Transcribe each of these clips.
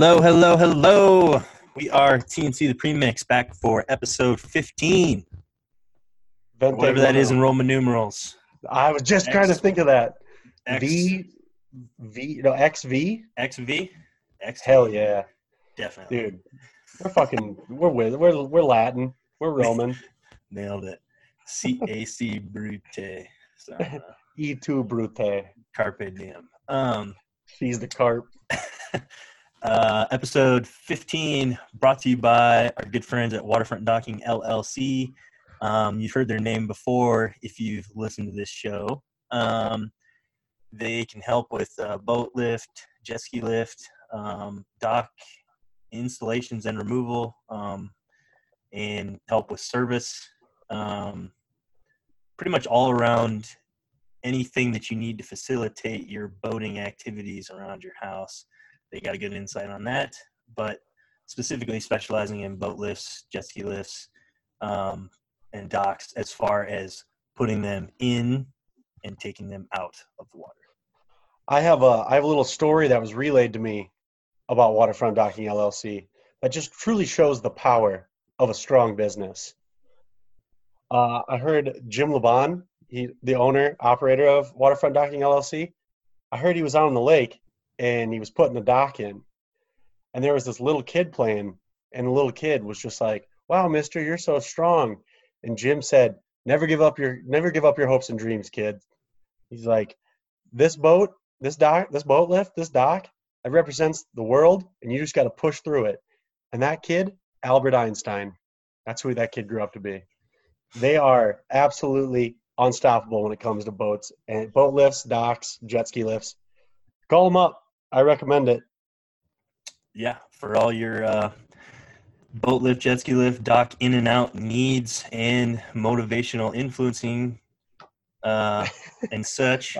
Hello, hello, hello. We are TNC the Premix back for episode 15. Vente Whatever that is in Roman numerals. I was just trying to X- think of that. X, V, V, no, XV? XV? X. Hell yeah. Definitely. Dude, we're fucking, we're with, we're, we're Latin. We're Roman. Nailed it. CAC Brute. So, uh, E2 Brute. carpe diem. Um, She's the carp. uh, episode 15 brought to you by our good friends at Waterfront Docking LLC. Um, you've heard their name before if you've listened to this show. Um, they can help with uh, boat lift, jet ski lift, um, dock installations and removal, um, and help with service. Um, pretty much all around anything that you need to facilitate your boating activities around your house. They got a good insight on that, but specifically specializing in boat lifts, jet ski lifts, um, and docks as far as putting them in and taking them out of the water. I have a, I have a little story that was relayed to me about Waterfront Docking LLC that just truly shows the power of a strong business. Uh, I heard Jim Laban, he, the owner, operator of Waterfront Docking LLC. I heard he was out on the lake and he was putting the dock in, and there was this little kid playing, and the little kid was just like, "Wow, Mister, you're so strong." And Jim said, "Never give up your, never give up your hopes and dreams, kid." He's like, "This boat, this dock, this boat lift, this dock, it represents the world, and you just got to push through it." And that kid, Albert Einstein, that's who that kid grew up to be. They are absolutely unstoppable when it comes to boats and boat lifts, docks, jet ski lifts. Call them up. I recommend it. Yeah, for all your uh, boat lift, jet ski lift, dock in and out needs and motivational influencing uh, and such,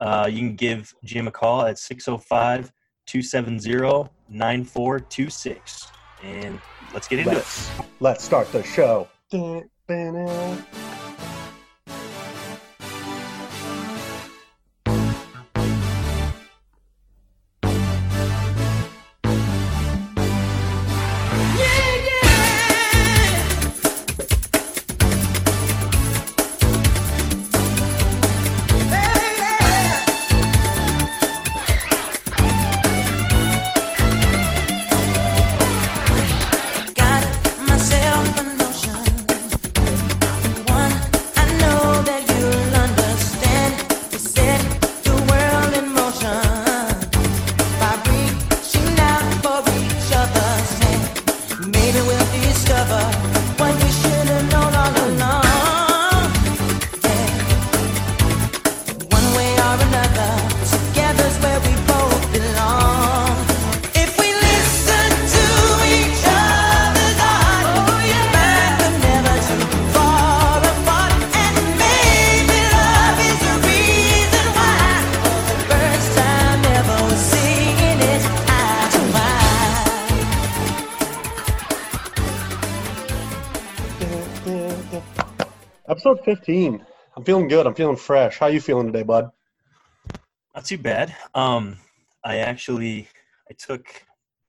uh, you can give Jim a call at 605 270 9426. And let's get into it. Let's, let's start the show. 15. I'm feeling good. I'm feeling fresh. How you feeling today, bud? Not too bad. Um, I actually I took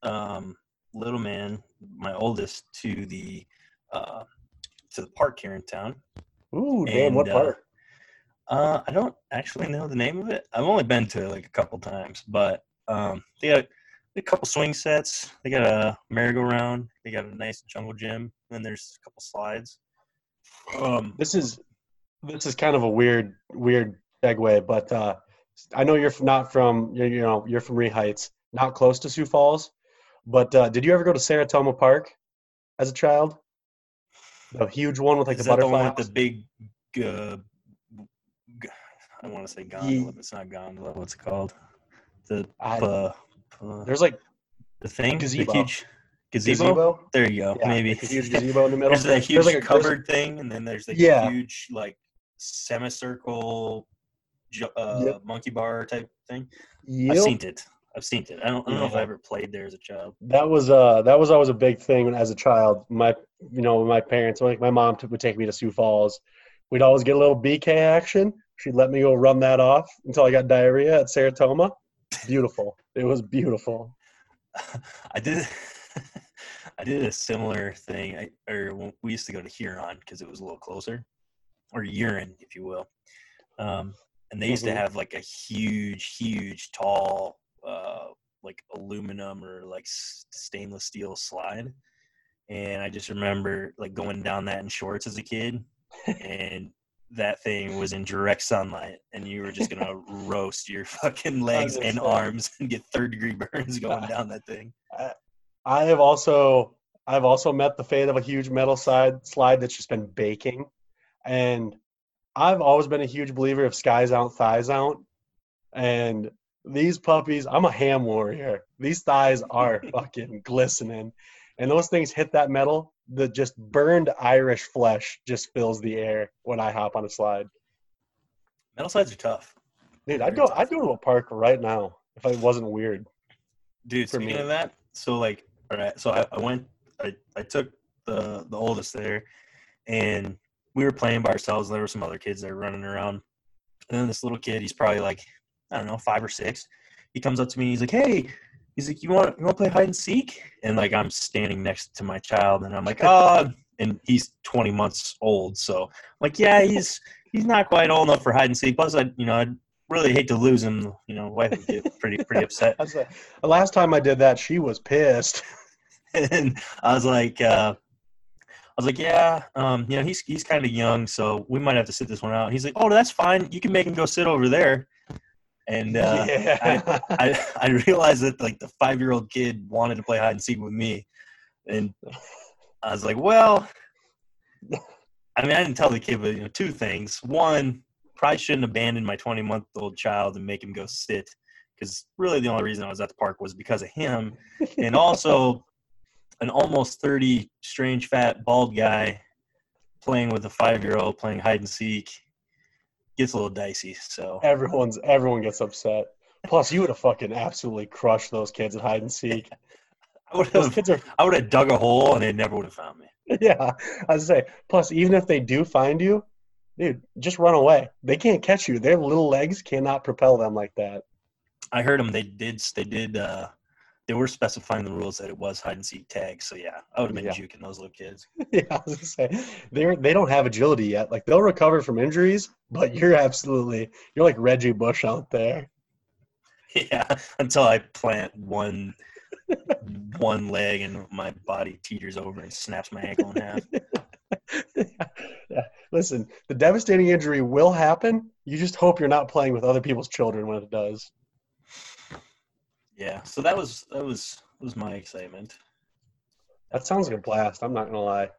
um, little man, my oldest, to the uh, to the park here in town. Ooh, damn, what park? uh. Uh, I don't actually know the name of it. I've only been to it like a couple times, but um, they got a couple swing sets. They got a merry-go-round. They got a nice jungle gym. And then there's a couple slides. Um, This is this is kind of a weird weird segue, but uh, I know you're not from you're, you know you're from Ree Heights, not close to Sioux Falls, but uh, did you ever go to Sertoma Park as a child? The huge one with like is the that the one with the big? Uh, I want to say gondola, but it's not gondola. What's it called? The I- uh, There's like the thing, gazebo. the huge gazebo. gazebo. There you go. Yeah, Maybe a huge gazebo in the middle. there's a huge like a covered thing, and then there's like Yeah. a huge like semicircle uh, Yep. monkey bar type thing. Yep. I've seen it. I've seen it. I don't, I don't know if I ever played there as a child. That was uh that was always a big thing as a child. My you know my parents like my mom would take me to Sioux Falls. We'd always get a little BK action. She'd let me go run that off until I got diarrhea at Sertoma. Beautiful. It was beautiful. I did. I did a similar thing. I, or we used to go to Huron because it was a little closer, or urine, if you will. Um, and they used Mhm. to have like a huge, huge, tall, uh, like aluminum or like stainless steel slide. And I just remember like going down that in shorts as a kid, and that thing was in direct sunlight, and you were just gonna roast your fucking legs and arms and get third degree burns going down that thing. I have also I've also met the fate of a huge metal side slide that's just been baking, and I've always been a huge believer of skies out, thighs out, and these puppies. I'm a ham warrior. These thighs are fucking glistening, and those things hit that metal. The just burned Irish flesh just fills the air when I hop on a slide. Metal slides are tough. Dude, I'd go I'd go to a park right now if it wasn't weird. Dude, for speaking me. of that, so like, all right, so I, I went, I, I took the the oldest there, and we were playing by ourselves. And there were some other kids that were running around, and then this little kid, he's probably like, I don't know, five or six. He comes up to me, he's like, "Hey," he's like, "You want you want to play hide and seek?" And like, I'm standing next to my child, and I'm like, "Oh," and he's 20 months old, so I'm like, yeah, he's he's not quite old enough for hide and seek. Plus, I you know I'd really hate to lose him. You know, wife would get pretty pretty upset. That's the last time I did that, she was pissed. and I was like, uh, was like, yeah, um, you know, he's he's kind of young, so we might have to sit this one out. He's like, oh, that's fine. You can make him go sit over there. And uh, yeah. I I realized that like the five year old kid wanted to play hide and seek with me, and I was like, well, I mean, I didn't tell the kid, but you know, two things. One, probably shouldn't abandon my 20 month old child and make him go sit, because really the only reason I was at the park was because of him, and also an almost 30 strange fat bald guy playing with a five year old playing hide and seek gets a little dicey. So Everyone's everyone gets upset. Plus, you would have fucking absolutely crushed those kids at hide and seek. I would Those have kids are, I would have dug a hole and they never would have found me. yeah. I was say. Plus, even if they do find you, dude, just run away. They can't catch you. Their little legs cannot propel them like that. I heard them. They did. They did. uh They were specifying the rules that it was hide and seek tag. So yeah, I would have been Yeah. juking those little kids. yeah, I was gonna say they're they don't have agility yet. Like they'll recover from injuries, but you're absolutely you're like Reggie Bush out there. Yeah, until I plant one one leg and my body teeters over and snaps my ankle in half. yeah. Listen, the devastating injury will happen. You just hope you're not playing with other people's children when it does. Yeah, so that was that was was my excitement. That sounds like a blast. I'm not gonna lie.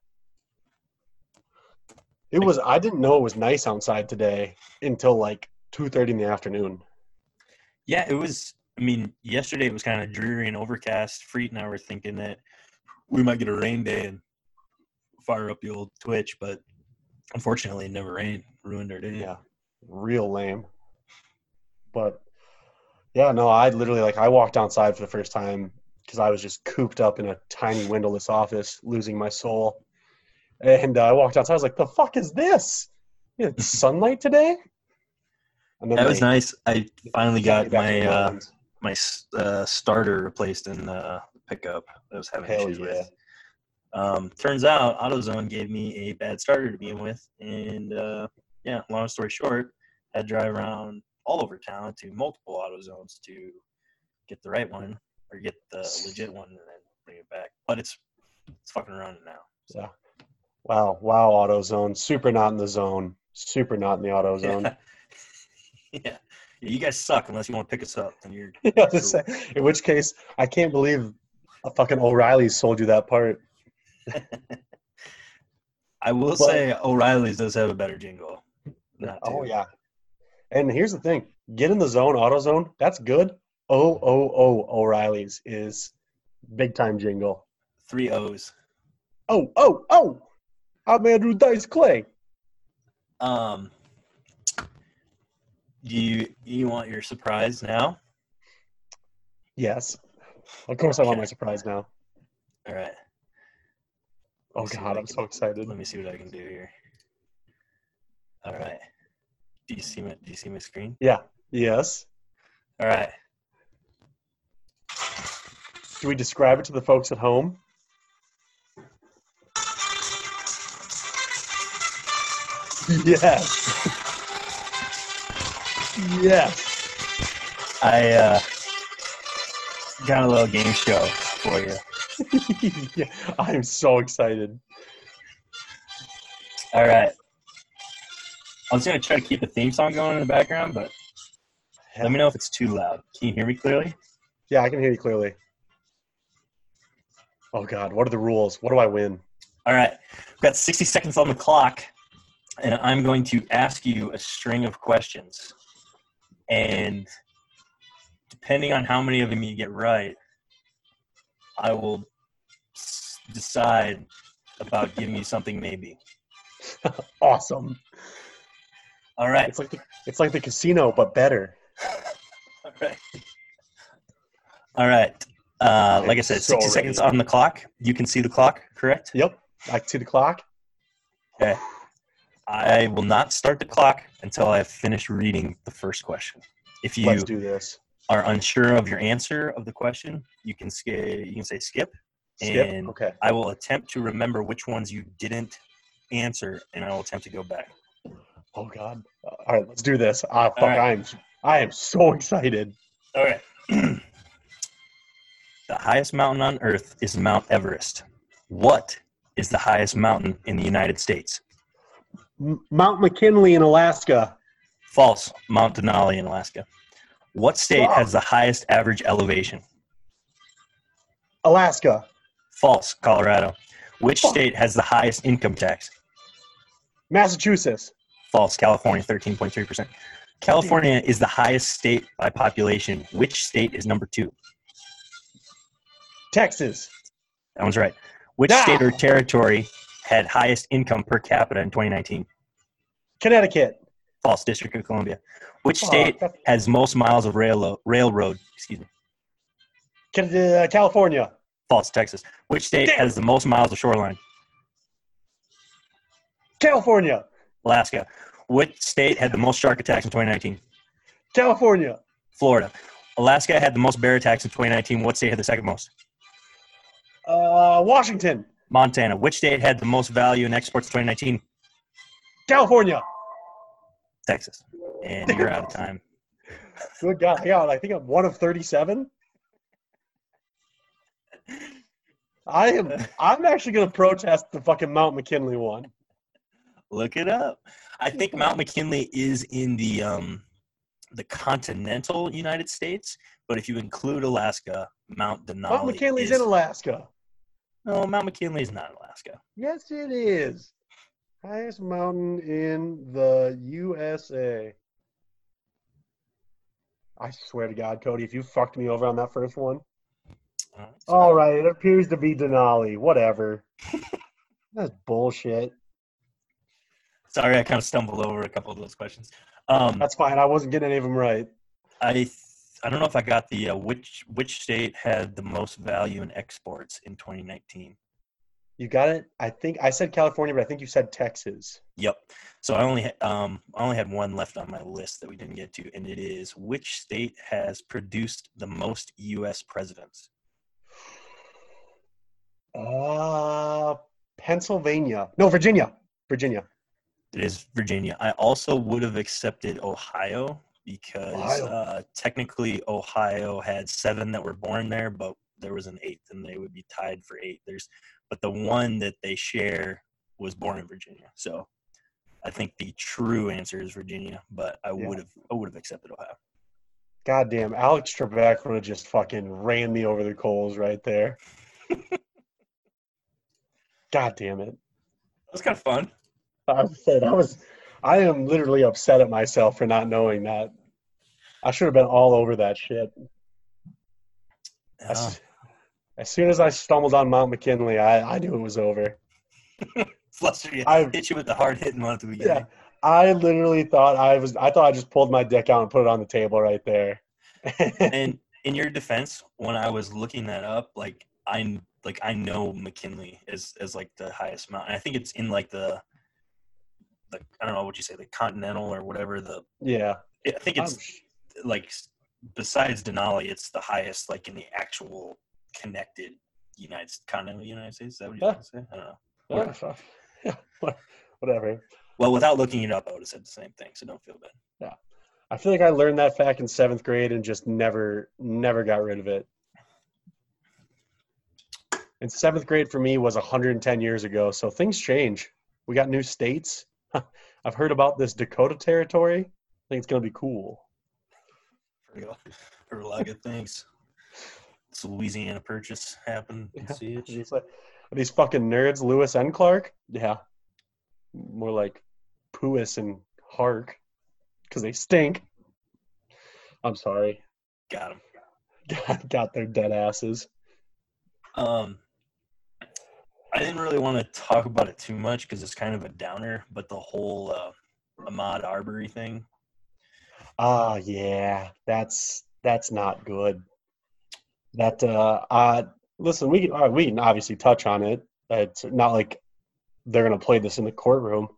It was. I didn't know it was nice outside today until like two thirty in the afternoon. Yeah, it was. I mean, yesterday it was kind of dreary and overcast. Freet and I were thinking that we might get a rain day and fire up the old Twitch, but unfortunately, it never rained. Ruined our day. Yeah, real lame. But yeah, no, I literally like I walked outside for the first time because I was just cooped up in a tiny windowless office, losing my soul. And uh, I walked outside. I was like, "The fuck is this? It's sunlight today." And that was nice. I finally got my uh, my uh, starter replaced in the pickup. I was having Hell issues yeah. with. Um, turns out AutoZone gave me a bad starter to begin with, and uh, yeah, long story short, had to drive around all over town to multiple auto zones to get the right one or get the legit one and then bring it back. But it's it's fucking running now. Yeah. Wow, wow, auto zone. Super not in the zone. Super not in the auto zone. yeah. Yeah, you guys suck unless you want to pick us up. And you're Yeah, say, in which case, I can't believe a fucking O'Reilly sold you that part. I will Well- say O'Reilly's does have a better jingle. Oh yeah. And here's the thing: get in the zone, AutoZone. That's good. Oh oh oh, O'Reilly's is big time jingle. Three O's. Oh oh oh! I'm Andrew Dice Clay. Um, do you you want your surprise now? Yes, of course I want my surprise now. All right. Oh Let's god, I'm can- so excited. Let me see what I can do here. All right. Do you see my Do you see my screen? Yeah. Yes. All right. Do we describe it to the folks at home? Yes. yes. I uh, got a little game show for you. yeah, I'm so excited. All right. I was gonna try to keep the theme song going in the background, but let me know if it's too loud. Can you hear me clearly? Yeah, I can hear you clearly. Oh God, what are the rules? What do I win? All right. We've got 60 seconds on the clock, and I'm going to ask you a string of questions. And depending on how many of them you get right, I will decide about giving you something maybe. Awesome. All right. It's like the, it's like the casino, but better. All right. All right. Uh, like I said, So 60 seconds on the clock. You can see the clock, correct? Yep. I see the clock. Okay. I will not start the clock until I've finished reading the first question. If you Let's do this. are unsure of your answer of the question, you can skip. You can say skip. Skip. And Okay. I will attempt to remember which ones you didn't answer, and I will attempt to go back. Oh God. All right, let's do this. Ah, fuck. right. I'm I am so excited. All right. the highest mountain on Earth is Mount Everest. What is the highest mountain in the United States? M- Mount McKinley in Alaska. False. Mount Denali in Alaska. What state has the highest average elevation? Alaska. False. Colorado. Which Fuck. state has the highest income tax? Massachusetts. False. California, 13.3%. California is the highest state by population. Which state is number two? Texas. That one's right. Which Ah. state or territory had highest income per capita in 2019? Connecticut. False. District of Columbia. Which state that's- has most miles of railroad? Railroad. Excuse me. Uh, California. False. Texas. Which state Damn. has the most miles of shoreline? California. Alaska. Which state had the most shark attacks in 2019? California. Florida. Alaska had the most bear attacks in 2019. What state had the second most? Uh, Washington. Montana. Which state had the most value in exports in 2019? California. Texas. And you're out of time. Good God. Yeah, I think I'm one of 37. I am. I'm actually going to protest the fucking Mount McKinley one. Look it up. I think Mount McKinley is in the um, the continental United States, but if you include Alaska, Mount Denali. Mount McKinley's is, in Alaska. No, Mount McKinley is not in Alaska. Yes, it is. Highest mountain in the USA. I swear to God, Cody, if you fucked me over on that first one. All right, it appears to be Denali. Whatever. That's bullshit. Sorry, I kind of stumbled over a couple of those questions. Um, That's fine. I wasn't getting any of them right. I th- I don't know if I got the uh, which which state had the most value in exports in 2019. You got it. I think I said California, but I think you said Texas. Yep. So I only ha- um I only had one left on my list that we didn't get to, and it is which state has produced the most U.S. presidents? Uh, Pennsylvania. No, Virginia. Virginia. It is Virginia. I also would have accepted Ohio because Ohio. Uh, technically Ohio had seven that were born there, but there was an eighth, and they would be tied for eight. There's, but the one that they share was born in Virginia. So I think the true answer is Virginia, but I Yeah. would have I would have accepted Ohio. Goddamn, Alex Trebek would have just fucking ran me over the coals right there. God damn it. That was kind of fun. I saying, I was, I am literally upset at myself for not knowing that. I should have been all over that shit. Yeah. As, as soon as I stumbled on Mount McKinley, I, I knew it was over. Fluster you. I- hit you with the hard hitting one at the beginning. Yeah, I literally thought I was. I thought I just pulled my dick out and put it on the table right there. And in your defense, when I was looking that up, like I like I know McKinley is as like the highest mountain. I think it's in like the the I don't know what you say, the continental or whatever. The yeah, I think I'm it's oh, like besides Denali, it's the highest like in the actual connected United continental United States. Is that what you Yeah. say? I don't know. Yeah, whatever. Well, without looking it up, I would have said the same thing. So don't feel bad. Yeah I feel like I learned that fact in seventh grade and just never, never got rid of it. And seventh grade for me was 110 years ago, so things change. We got new states. I've heard about this Dakota territory. I think it's gonna be cool. Heard a lot- a lot of good things. This Louisiana purchase happened. Yeah. See it? These, like, are these fucking nerds, Lewis and Clark? Yeah, more like Puis and Hark, because they stink. I'm sorry, Got them. got, got their dead asses. Um, I didn't really want to talk about it too much because it's kind of a downer. But the whole uh, Ahmaud Arbery thing, Ah, yeah, that's that's not good. That uh, uh listen, we uh, we can obviously touch on it. It's not like they're gonna play this in the courtroom.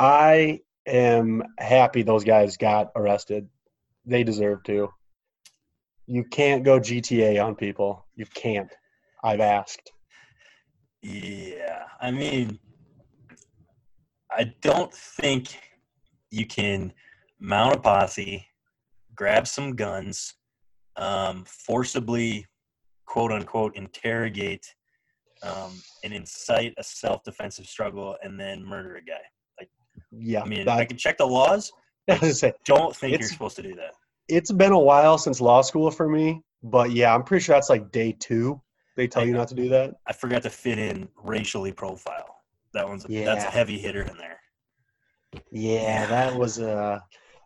I am happy those guys got arrested. They deserve to. You can't go GTA on people. You can't. I've asked. Yeah, I mean, I don't think you can mount a posse, grab some guns, um, forcibly, quote unquote, interrogate um, and incite a self-defensive struggle, and then murder a guy. Like, Yeah, I mean, that- I can check the laws. I say, Don't think you're supposed to do that. it's been a while since law school for me, but yeah, I'm pretty sure that's like day two. They tell you not to do that. I forgot to fit in racially profile. That one's a, that's a heavy hitter in there. Yeah, that was uh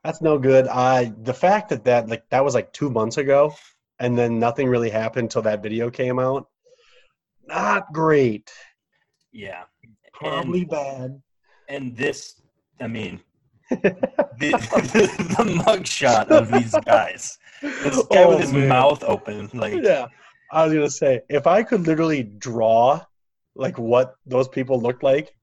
that's no good. I the fact that that like that was like 2 months ago and then nothing really happened until that video came out. Not great. Yeah, Probably bad. and this, I mean, the, the mugshot of these guys. This guy Oh, with his man. mouth open, like Yeah. I was to say if I could literally draw like what those people looked like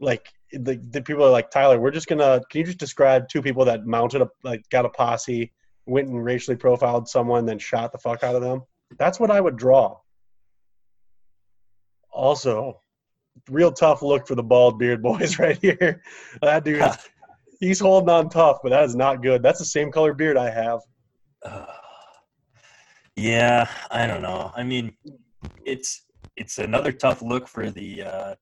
like the, the people are like Tyler, we're just gonna. Can you just describe two people that mounted a like got a posse, went and racially profiled someone, then shot the fuck out of them? That's what I would draw. Also, real tough look for the bald beard boys right here. That dude, he's holding on tough, but that is not good. That's the same color beard I have. Uh, yeah, I don't know. I mean, it's it's another tough look for the uh,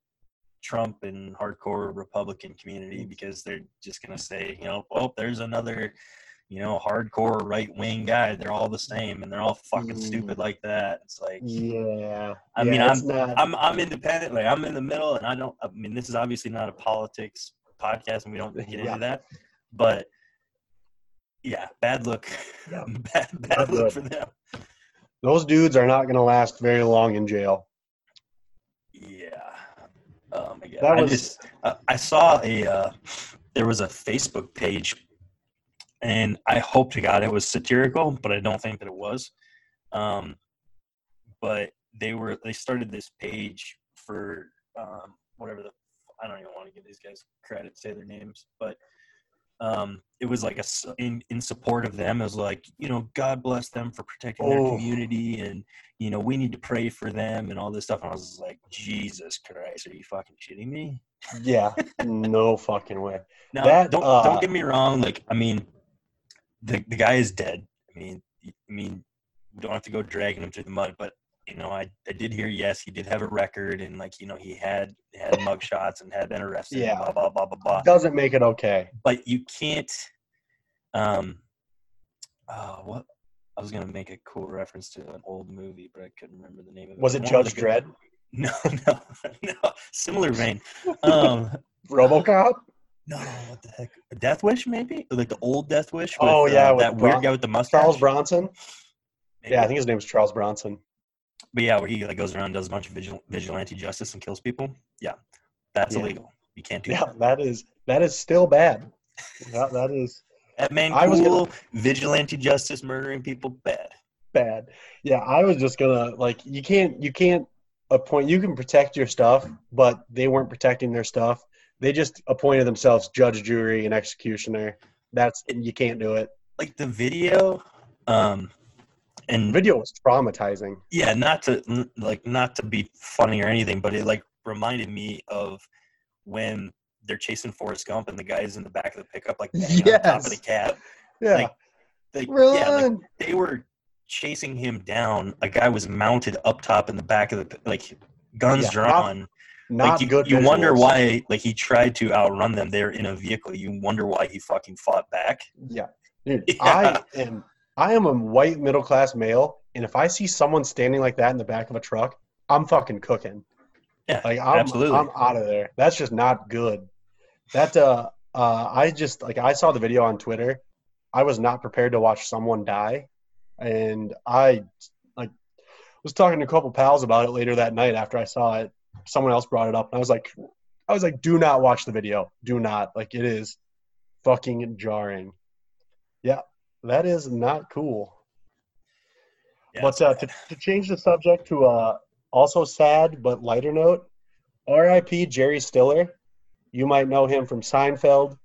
Trump and hardcore Republican community because they're just gonna say, you know, oh, there's another, you know, hardcore right wing guy. They're all the same and they're all fucking Mm. stupid like that. It's like Yeah, I Yeah, mean, it's not. I'm I'm independent. Like I'm in the middle, and I don't. I mean, this is obviously not a politics podcast, and we don't get Yeah. into that. But yeah, bad look. Yeah. bad bad look for them. Those dudes are not going to last very long in jail. Yeah. Oh my god. That I just uh, I saw a uh, there was a Facebook page, and I hope to God it was satirical, but I don't think that it was. Um, but they were they started this page for um, whatever the I don't even want to give these guys credit, say their names, but um, it was like a, in in support of them. It was like you know God bless them for protecting their Oh. community, and you know we need to pray for them and all this stuff. And I was like, Jesus Christ, are you fucking shitting me? Yeah, no fucking way. Now, That, don't uh, don't get me wrong. Like, I mean, the the guy is dead. I mean, I mean, we don't have to go dragging him through the mud. But you know, I I did hear yes, he did have a record, and like you know, he had had mug shots and had been arrested. Yeah. Blah blah blah blah blah. Doesn't make it okay. But you can't. Um. Oh, what? I was gonna make a cool reference to an old movie, but I couldn't remember the name of it. Was it One Judge good- Dredd? No, no, no. Similar vein. Um, RoboCop? no, what the heck? Death Wish, maybe? Like the old Death Wish? Oh, yeah, uh, with that weird guy with the mustache. Charles Bronson? Maybe. Yeah, I think his name is Charles Bronson. But yeah, where he like goes around and does a bunch of vigil- vigilante justice and kills people. Yeah, that's Yeah. illegal. You can't do Yeah, that. that is that is still bad. Yeah, that is That man I was cool, vigilante justice, murdering people, bad. bad. Yeah, I was just gonna like you can't you can't appoint you can protect your stuff, but they weren't protecting their stuff. They just appointed themselves judge, jury, and executioner. That's you can't do it. Like the video, um, and video was traumatizing. yeah, not to like not to be funny or anything, but it like reminded me of when they're chasing Forrest Gump and the guys in the back of the pickup like banging on top of the Yes. cab. Yeah. Like, yeah, like they were chasing him down. A guy was mounted up top in the back of the like guns Yeah, drawn. Not like you, good. you wonder why like he tried to outrun them. They're in a vehicle. You wonder why he fucking fought back. Yeah, dude. Yeah. I am. I am a white middle class male, and if I see someone standing like that in the back of a truck, I'm fucking cooking. Yeah, Like I'm, absolutely. I'm out of there. That's just not good. That uh, uh, I just like I saw the video on Twitter. I was not prepared to watch someone die, and I like was talking to a couple pals about it later that night after I saw it. Someone else brought it up, and I was like, I was like, do not watch the video. Do not. Like it is fucking jarring. Yeah, that is not cool. Yeah, But uh, to, to change the subject to a also sad but lighter note, R.I.P. Jerry Stiller. You might know him from Seinfeld.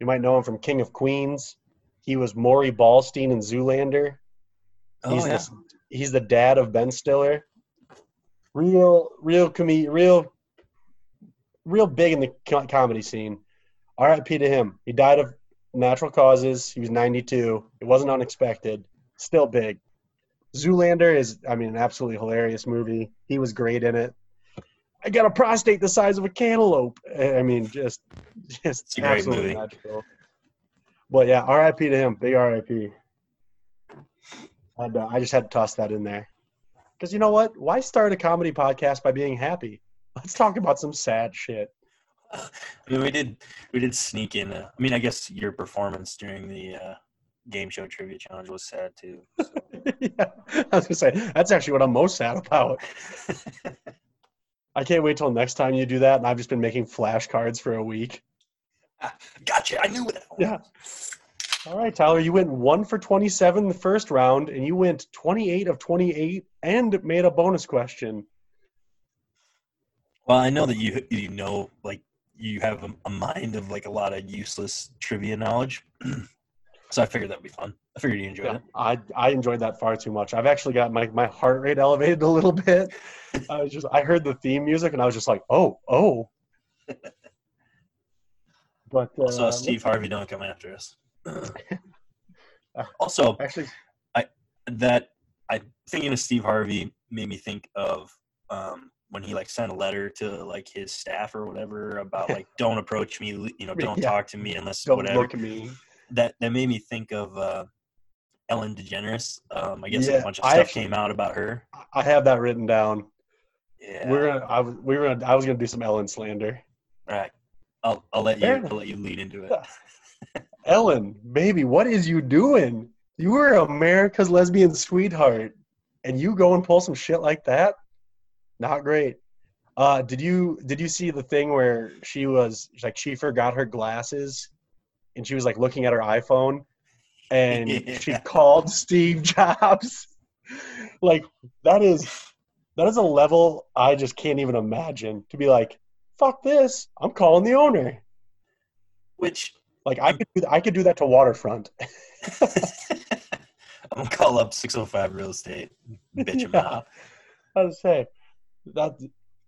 You might know him from King of Queens. He was Maury Ballstein in Zoolander. oh, He's yeah. the he's the dad of Ben Stiller. Real, real com- real, real big in the comedy scene. R.I.P. to him. He died of natural causes. He was 92. It wasn't unexpected. Still big. Zoolander is, I mean, an absolutely hilarious movie. He was great in it. I got a prostate the size of a cantaloupe. I mean, just, just It's absolutely magical. But yeah, R.I.P. to him. Big R.I.P. And, uh, I just had to toss that in there. Because you know what? Why start a comedy podcast by being happy? Let's talk about some sad shit. I mean, we did we did sneak in. A, I mean, I guess your performance during the uh, game show trivia challenge was sad too. yeah, I was gonna say that's actually what I'm most sad about. I can't wait till next time you do that, and I've just been making flashcards for a week. gotcha. I knew that. Yeah. All right, Tyler, you went one for 27 the first round, and you went 28 of 28 and made a bonus question. Well, I know that you you know like you have a, a mind of like a lot of useless trivia knowledge, so I figured that'd be fun. I figured you enjoyed Yeah, it. I I enjoyed that far too much. I've actually got my, my heart rate elevated a little bit. I was just I heard the theme music and I was just like, oh, oh. But uh, Also, Steve Harvey don't come after us. also, actually I that I thinking of Steve Harvey made me think of um, when he like sent a letter to like his staff or whatever about like don't approach me, you know, don't Yeah. talk to me unless don't whatever. look at me. That that made me think of uh, Ellen DeGeneres. Um, I guess Yeah, a bunch of stuff actually- came out about her. I have that written down. Yeah, We're gonna I was we were gonna I was gonna do some Ellen slander. all right. I'll I'll let you I'll let you lead into it. Ellen, baby, what is you doing? You were America's lesbian sweetheart, and you go and pull some shit like that? Not great. Uh, did you did you see the thing where she was like she forgot her glasses, and she was like looking at her iPhone, and she called Steve Jobs? like that is that is a level I just can't even imagine. To be like, fuck this, I'm calling the owner. Which Like I could do I could do that to Waterfront. I'm gonna call up 605 real estate, bitch him Yeah. out. I was say that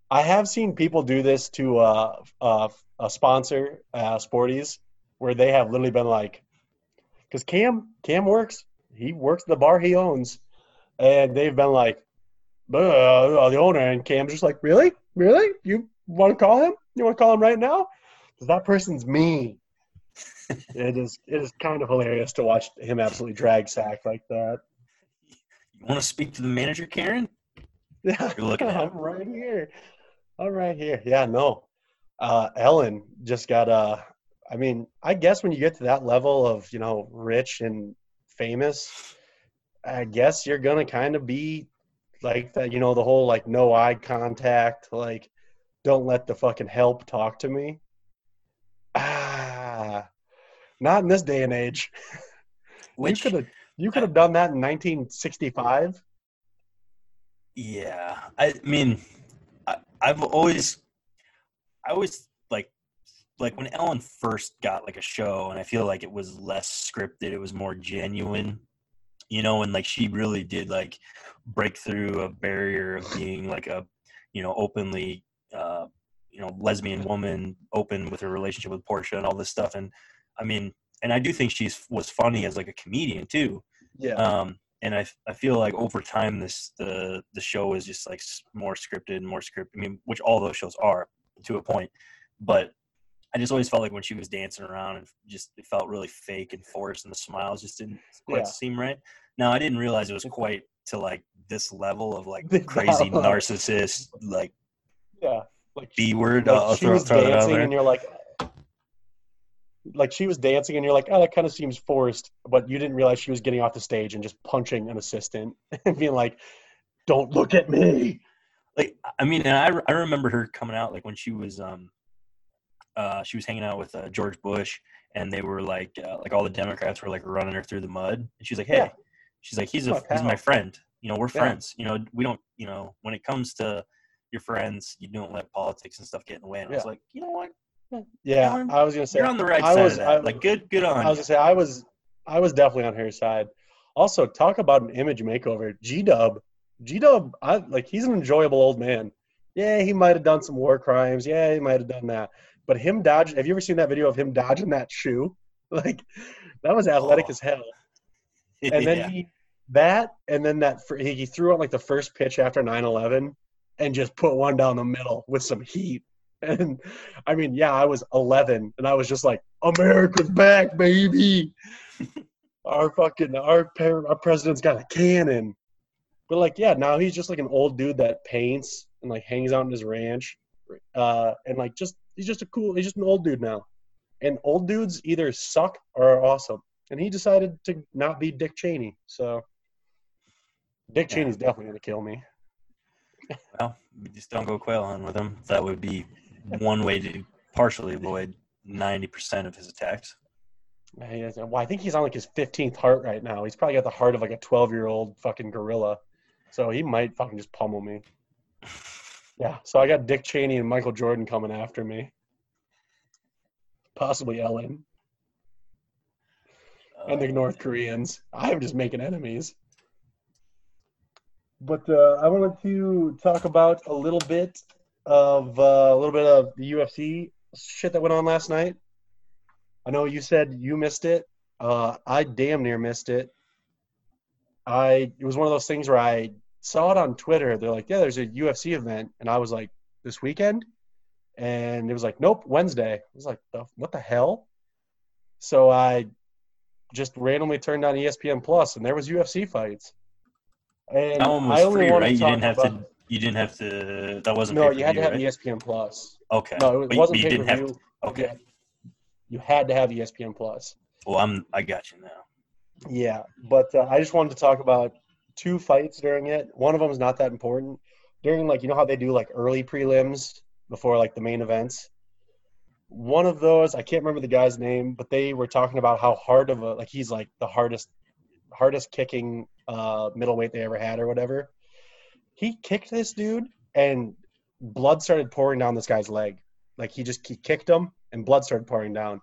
I have seen people do this to uh, uh, a sponsor, uh, Sporties, where they have literally been like, because Cam Cam works, he works the bar he owns, and they've been like, the owner, and Cam's just like, really, really, you want to call him? You want to call him right now? 'Cause that person's me. it is it is kind of hilarious to watch him absolutely drag sack like that. You want to speak to the manager, Karen? Yeah, You're looking at I'm right here. I'm right here. Yeah, no. Uh, Ellen just got a. I mean, I guess when you get to that level of, you know, rich and famous, I guess you're gonna kind of be like that, you know, the whole like no eye contact, like don't let the fucking help talk to me. Ah, not in this day and age. Which you could have you could have done that in 1965. Yeah, I mean, I, I've always, I always like, like when Ellen first got like a show, and I feel like it was less scripted, it was more genuine. you know, and like she really did like break through a barrier of being like a, you know, openly, uh, you know, lesbian woman, open with her relationship with Portia and all this stuff. And I mean, and I do think she's was funny as like a comedian too. Yeah. Um, and I, I feel like over time this the the show is just like more scripted and more scripted. I mean, which all those shows are to a point, but I just always felt like when she was dancing around and just it felt really fake and forced, and the smiles just didn't quite Yeah. seem right. Now I didn't realize it was quite to like this level of like crazy narcissist like yeah. Like B word. like she throw, was throw dancing and you're like like she was dancing and you're like oh that kind of seems forced but you didn't realize she was getting off the stage and just punching an assistant and being like don't look at me like I mean, and I, I remember her coming out like when she was um uh she was hanging out with uh, George Bush and they were like uh, like all the Democrats were like running her through the mud and she's like hey Yeah. she's like he's My a he's my friend you know we're Yeah. friends you know we don't you know when it comes to your friends you don't let politics and stuff get in the way and I was like you know what yeah. Aaron, i was gonna say you're on the right I side was- of that. I- like good good on i was you. gonna say i was i was definitely on her side. Also talk about an image makeover. G-dub g-dub i like he's an enjoyable old man. Yeah he might have done some war crimes. Yeah he might have done that. But him dodge have you ever seen that video of him dodging that shoe? Like that was athletic Oh. as hell. And then Yeah. he that and then that he he threw out like the first pitch after 9-11 and just put one down the middle with some heat and i mean yeah i was 11 and i was just like america's back baby our fucking our par- our president's got a cannon but like yeah now he's just like an old dude that paints and like hangs out in his ranch uh and like just he's just a cool he's just an old dude now and old dudes either suck or are awesome and he decided to not be Dick Cheney. So Dick Yeah. Cheney's definitely gonna kill me. well we just don't go quail hunting with him that would be one way to partially avoid 90% of his attacks He is- Well, I think he's on like his 15th heart right now. He's probably got the heart of like a 12 year old fucking gorilla. So he might fucking just pummel me. Yeah. So I got Dick Cheney and Michael Jordan coming after me. Possibly Ellen and the Uh, North Koreans. I'm just making enemies. But uh, I wanted to talk about a little bit of uh, a little bit of the UFC shit that went on last night. I know you said you missed it. Uh, I damn near missed it. I it was one of those things where I saw it on Twitter. They're like, "Yeah, there's a UFC event," and I was like, "This weekend?" And it was like, "Nope, Wednesday." I was like, "The- "What the hell?" So I just randomly turned on ESPN Plus, and there was UFC fights. And That one I was only free, right? You didn't have to. You didn't have to. That wasn't. No, you had to have right? ESPN Plus. Okay. No, it But wasn't you pay didn't have. view. Okay. You had to have ESPN Plus. Well, I'm. I got you now. Yeah, but uh, I just wanted to talk about two fights during it. One of them is not that important. During like you know how they do like early prelims before like the main events. One of those I can't remember the guy's name, but they were talking about how hard of a like he's like the hardest hardest kicking uh, middleweight they ever had or whatever. He kicked this dude and blood started pouring down this guy's leg. Like he just he kicked him and blood started pouring down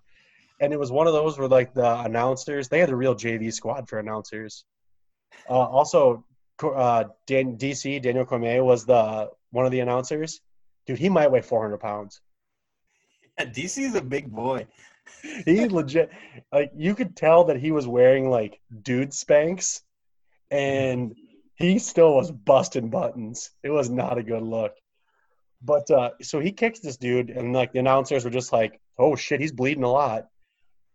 and it was one of those where like the announcers they had a real JV squad for announcers. Uh, also, uh, Dan, DC Daniel Cormier was the one of the announcers. Dude, he might weigh 400 pounds. Yeah, DC is a big boy. He legit like you could tell that he was wearing like dude Spanx, and he still was busting buttons. It was not a good look. But uh, so he kicks this dude, and like the announcers were just like, "Oh shit, he's bleeding a lot."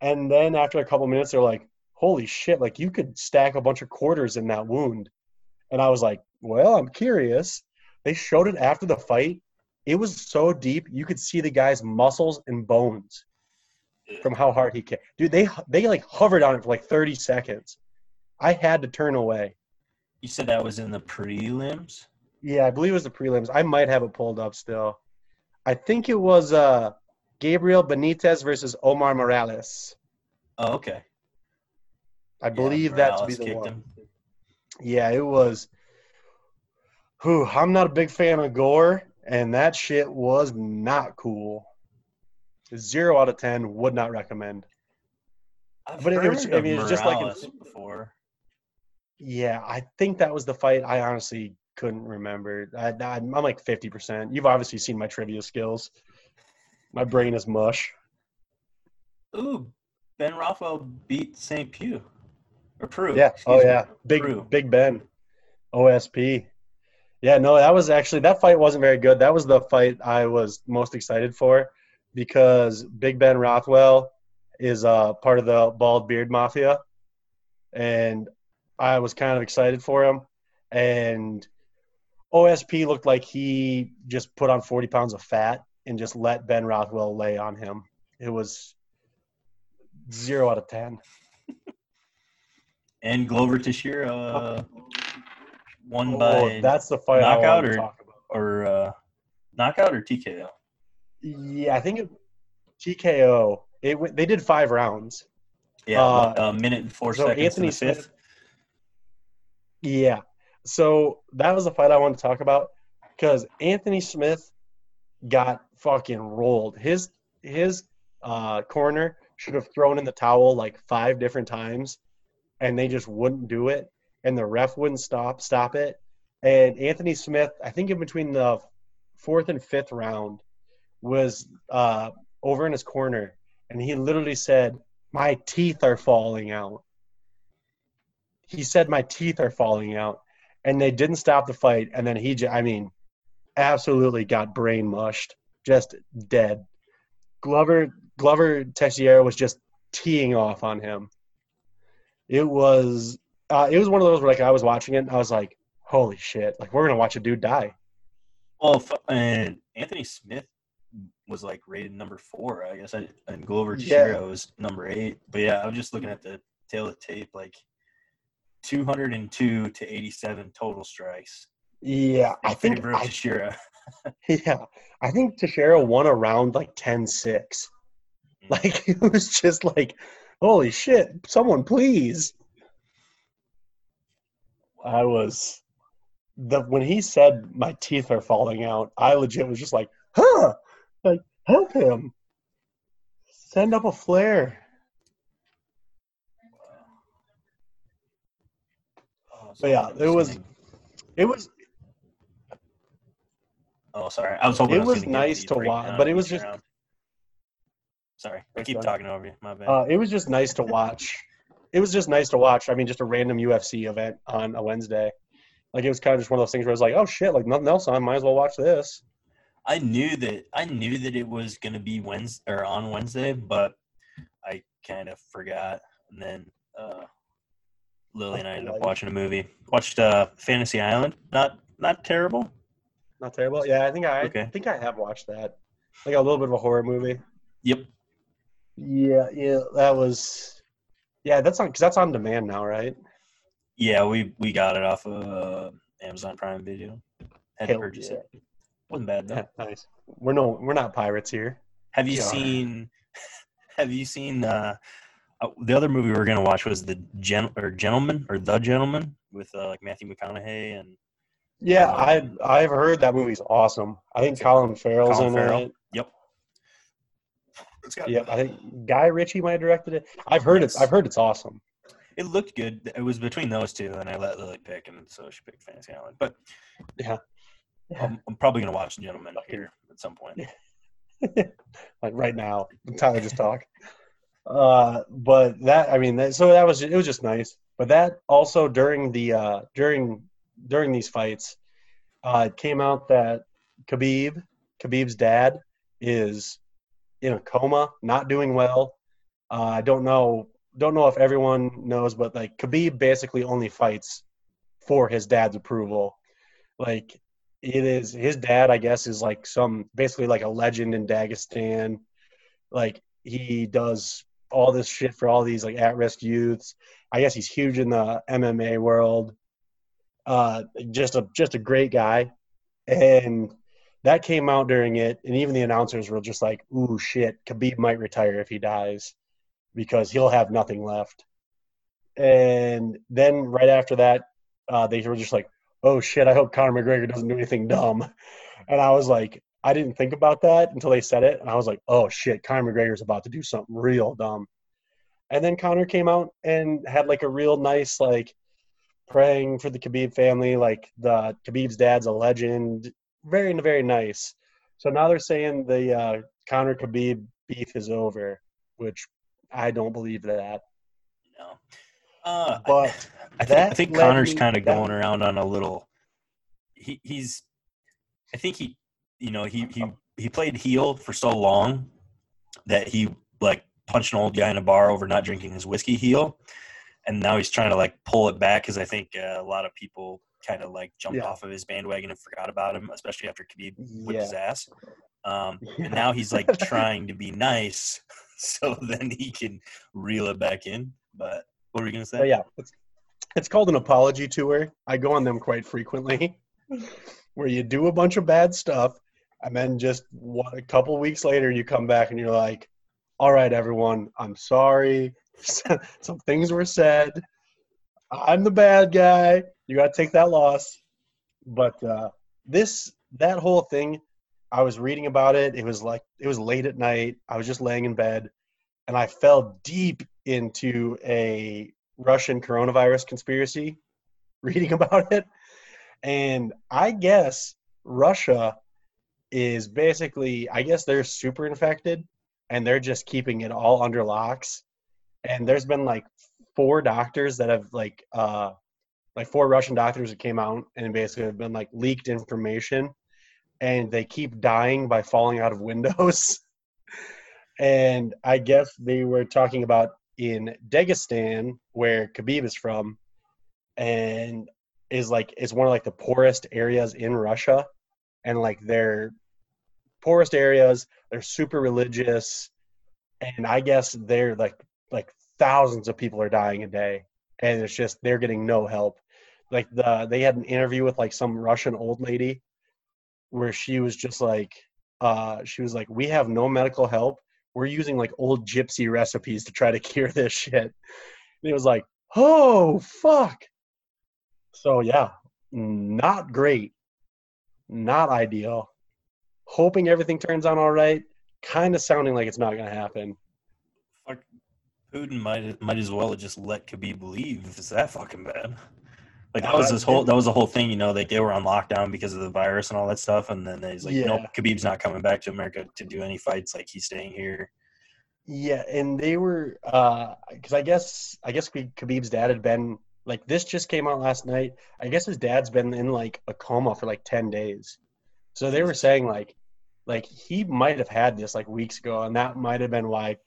And then after a couple minutes, they're like, "Holy shit! Like you could stack a bunch of quarters in that wound." And I was like, "Well, I'm curious." They showed it after the fight. It was so deep, you could see the guy's muscles and bones from how hard he kicked. Dude, they they like hovered on it for like 30 seconds. I had to turn away. You said that was in the prelims. Yeah, I believe it was the prelims. I might have it pulled up still. I think it was uh, Gabriel Benitez versus Omar Morales. Oh, okay. I Yeah, believe that to be the one. him. Yeah, it was. Whew, I'm not a big fan of gore, and that shit was not cool. Zero out of ten. Would not recommend. I've But it- it heard was- I mean, it's just like in- before. Yeah, I think that was the fight. I honestly couldn't remember. I, I'm I'm like 50%. You've obviously seen my trivia skills. My brain is mush. Ooh, Ben Rothwell beat St. Pew. Or Prue. Yeah. Oh excuse me. yeah. Big. Big Ben. OSP. Yeah, no, that was actually that fight wasn't very good. That was the fight I was most excited for because Big Ben Rothwell is uh, part of the Bald Beard Mafia, and I was kind of excited for him. And OSP looked like he just put on 40 pounds of fat and just let Ben Rothwell lay on him. It was zero out of ten. And Glover Teixeira uh, won Oh, by that's the fight knockout or- or uh, knockout or TKO. Yeah, I think it, TKO. It they did five rounds. Yeah, Uh, a minute and four so seconds Anthony in the fifth. Smith- Yeah. So that was the fight I wanted to talk about because Anthony Smith got fucking rolled. His his uh, corner should have thrown in the towel like five different times, and they just wouldn't do it, and the ref wouldn't stop stop it. And Anthony Smith, I think in between the fourth and fifth round, was uh, over in his corner, and he literally said, "My teeth are falling out." He said my teeth are falling out and they didn't stop the fight and then he j- i mean absolutely got brain mushed just dead glover glover teixeira was just teeing off on him it was uh, it was one of those where like i was watching it and i was like holy shit like we're gonna watch a dude die Well, f- and Anthony Smith was like rated number four, I guess, I- and Glover Yeah. Teixeira was number eight. But yeah, I was just looking at the tale of tape, like 202 to 87 total strikes. yeah i think I, Teixeira. yeah i think teixeira won a round like 10-6 mm. like it was just like holy shit someone please. I was the when he said my teeth are falling out i legit was just like huh like help him. Send up a flare But yeah, it was- it was Oh, sorry. I was hoping it I was, was nice to watch, but it was just- round. Sorry, I keep fine. talking over you. My bad. uh, it was just nice to watch it was just nice to watch i mean just a random ufc event on a wednesday like it was kind of just one of those things where i was like oh shit like nothing else on might as well watch this I knew that I knew that it was gonna be Wednesday or on Wednesday, but I kind of forgot. And then uh, Lily and I ended up watching a movie. Watched uh, Fantasy Island. Not not terrible. not terrible yeah i think i Okay. i think i have watched that like a little bit of a horror movie Yep. Yeah, yeah, that was. Yeah, that's on because that's on demand now, right? Yeah, we we got it off of uh, Amazon Prime Video. Had to Hell purchase yeah. it. Wasn't bad though. Yeah, nice. We're no, we're not pirates here. Have you Yeah. seen? Have you seen? Uh, the other movie we were gonna watch was the Gen or Gentleman or The Gentleman with uh, like Matthew McConaughey and Yeah, Um, I've I've heard that movie's awesome. I think Colin Farrell's Colin in Farrell. it. Yep. It's got, Yep, I think Guy Ritchie might have directed it. I've heard it's I've heard it's awesome. It looked good. It was between those two, and I let Lily pick, and so she picked Fantasy Island. But Yeah. I'm, I'm probably gonna watch Gentleman here at some point. like right now. Tyler just talk. Uh, but that I mean, that, so that was it was just nice. But that also during the uh, during during these fights, uh, it came out that Khabib, Khabib's dad, is in a coma, not doing well. Uh, I don't know don't know if everyone knows, but like Khabib basically only fights for his dad's approval. Like it is his dad, I guess, is like some basically like a legend in Dagestan. Like he does all this shit for all these like at-risk youths. I guess he's huge in the MMA world. Uh, just a just a great guy, and that came out during it, and even the announcers were just like, "Ooh, shit, Khabib might retire if he dies, because he'll have nothing left." And then right after that, uh, they were just like, "Oh shit, I hope Conor McGregor doesn't do anything dumb." And I was like, I didn't think about that until they said it, and I was like, "Oh shit, Conor McGregor's about to do something real dumb." And then Conor came out and had like a real nice like praying for the Khabib family. Like the Khabib's dad's a legend. Very, very nice. So now they're saying the uh, Conor Khabib beef is over, which I don't believe that. No. Uh, But I think, I think Conor's kind of going around on a little. He, he's, I think he, you know, he he he played heel for so long that he like punched an old guy in a bar over not drinking his whiskey heel, and now he's trying to like pull it back because I think uh, a lot of people kind of like jumped Yeah. off of his bandwagon and forgot about him, especially after Khabib whipped his ass. Um, Yeah. and now he's like trying to be nice, so then he can reel it back in. But what were you gonna say? So yeah, it's, it's called an apology tour. I go on them quite frequently, where you do a bunch of bad stuff, and then just one, a couple weeks later, you come back and you're like, "All right, everyone, I'm sorry. Some things were said. I'm the bad guy. You got to take that loss." But uh, this that whole thing, I was reading about it. It was like it was late at night. I was just laying in bed, and I fell deep into a Russian coronavirus conspiracy, reading about it. And I guess Russia is basically, I guess they're super infected and they're just keeping it all under locks. And there's been like four doctors that have like, uh, like four Russian doctors that came out and basically have been like leaked information and they keep dying by falling out of windows. and I guess they were talking about in Dagestan, where Khabib is from, and is like is one of like the poorest areas in Russia, and like they're poorest areas. They're super religious, and I guess they're like like thousands of people are dying a day, and it's just they're getting no help. Like the they had an interview with like some Russian old lady, where she was just like, uh, she was like, we have no medical help we're using like old gypsy recipes to try to cure this shit. And it was like, oh fuck. So yeah, not great. Not ideal. Hoping everything turns out all right. Kind of sounding like it's not gonna happen. Fuck, Putin might might as well have just let Khabib leave if it's that fucking bad. Like that was Uh, this whole that was the whole thing, you know. Like they were on lockdown because of the virus and all that stuff, and then he's like, Yeah. "Nope, Khabib's not coming back to America to do any fights. Like he's staying here." Yeah, and they were because I guess I guess we, Khabib's dad had been like this just came out last night. I guess his dad's been in like a coma for like ten days. So they were saying like like he might have had this like weeks ago, and that might have been why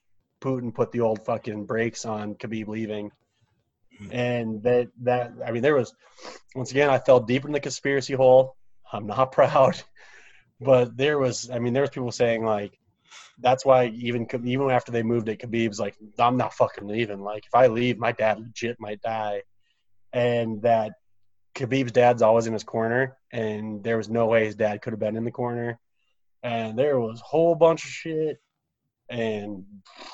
Putin put the old fucking brakes on Khabib leaving. Hmm. And that that I mean there was once again I fell deep in the conspiracy hole. I'm not proud, but there was I mean there was people saying like that's why even even after they moved it, Khabib's like, I'm not fucking leaving. Like if I leave, my dad legit might die, and that Khabib's dad's always in his corner, and there was no way his dad could have been in the corner, and there was a whole bunch of shit, and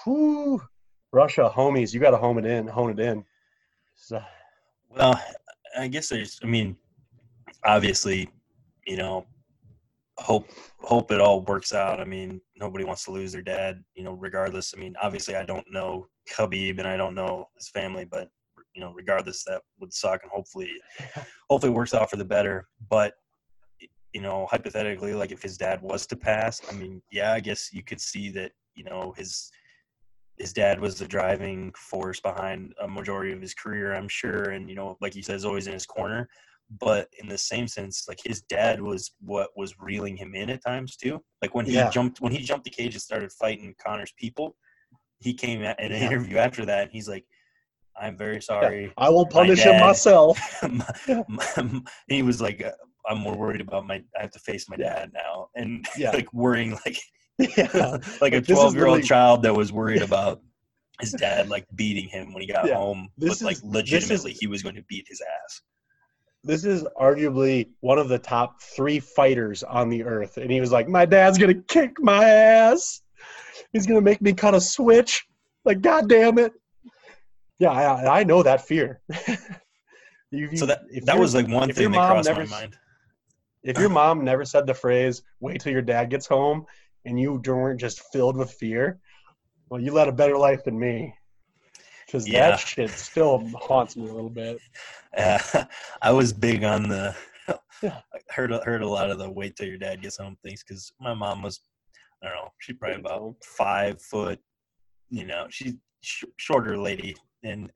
whew, Russia homies, you got to home it in, hone it in. So, Well, I guess there's. I mean, obviously, you know, hope hope it all works out. I mean, nobody wants to lose their dad. You know, regardless. I mean, obviously, I don't know Khabib and I don't know his family, but you know, regardless, that would suck, and hopefully, hopefully, it works out for the better. But you know, hypothetically, like if his dad was to pass, I mean, yeah, I guess you could see that. You know, his his dad was the driving force behind a majority of his career, I'm sure. And, you know, like he says, always in his corner. But in the same sense, like his dad was what was reeling him in at times too. Like when he Yeah. jumped when he jumped the cage and started fighting Conor's people, he came at, in an Yeah. interview after that and he's like, I'm very sorry. I will punish him dad- myself. My- my- he was like, uh, I'm more worried about my, I have to face my Yeah. dad now. And Yeah. like worrying like yeah. like a Like, this is 12 year old child that was worried about his dad like beating him when he got Yeah. home This but like is- is- legitimately he was going to beat his ass this is arguably one of the top three fighters on the earth. And he was like, My dad's gonna kick my ass. He's gonna make me cut a switch. Like, god damn it. Yeah, I, I know that fear. You- so that if that was like one thing that crossed my never s- mind if your mom never said the phrase, wait till your dad gets home, and you weren't just filled with fear, well, you led a better life than me. because Yeah. that shit still haunts me a little bit. Uh, I was big on the. Yeah. I heard heard a lot of the wait till your dad gets home things because my mom was, I don't know, she's probably about five foot, you know, she's sh- shorter lady, and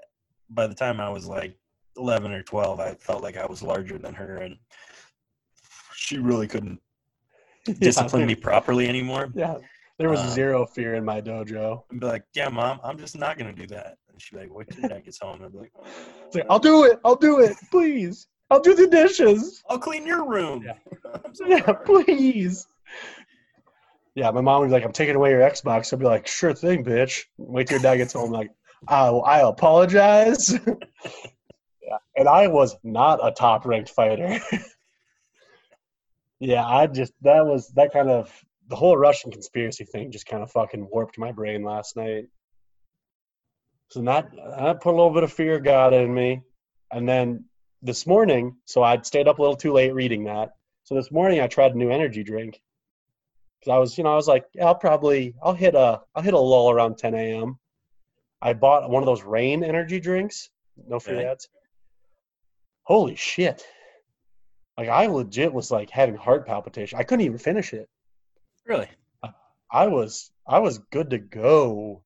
by the time I was like eleven or twelve, I felt like I was larger than her, and she really couldn't discipline yeah, me properly anymore. Yeah, there was Uh, zero fear in my dojo. I'd be like, "Yeah, mom, I'm just not gonna do that," and she'd be like, "Wait till dad gets home." I'd be like, like, I'll do it. I'll do it. Please. I'll do the dishes. I'll clean your room. Yeah. Yeah, please. Yeah, my mom would be like, I'm taking away your Xbox. I'd be like, sure thing, bitch. Wait till your dad gets home. like, oh, I apologize. yeah, and I was not a top ranked fighter. yeah, I just, that was, that kind of, the whole Russian conspiracy thing just kind of fucking warped my brain last night. So that, that put a little bit of fear of God in me. And then this morning, so I'd stayed up a little too late reading that. So this morning I tried a new energy drink. Cause I was, you know, I was like, yeah, I'll probably, I'll hit a, I'll hit a lull around 10 a.m. I bought one of those Reign energy drinks. No free ads. Holy shit! Like I legit was like having heart palpitation. I couldn't even finish it. Really? I was, I was good to go.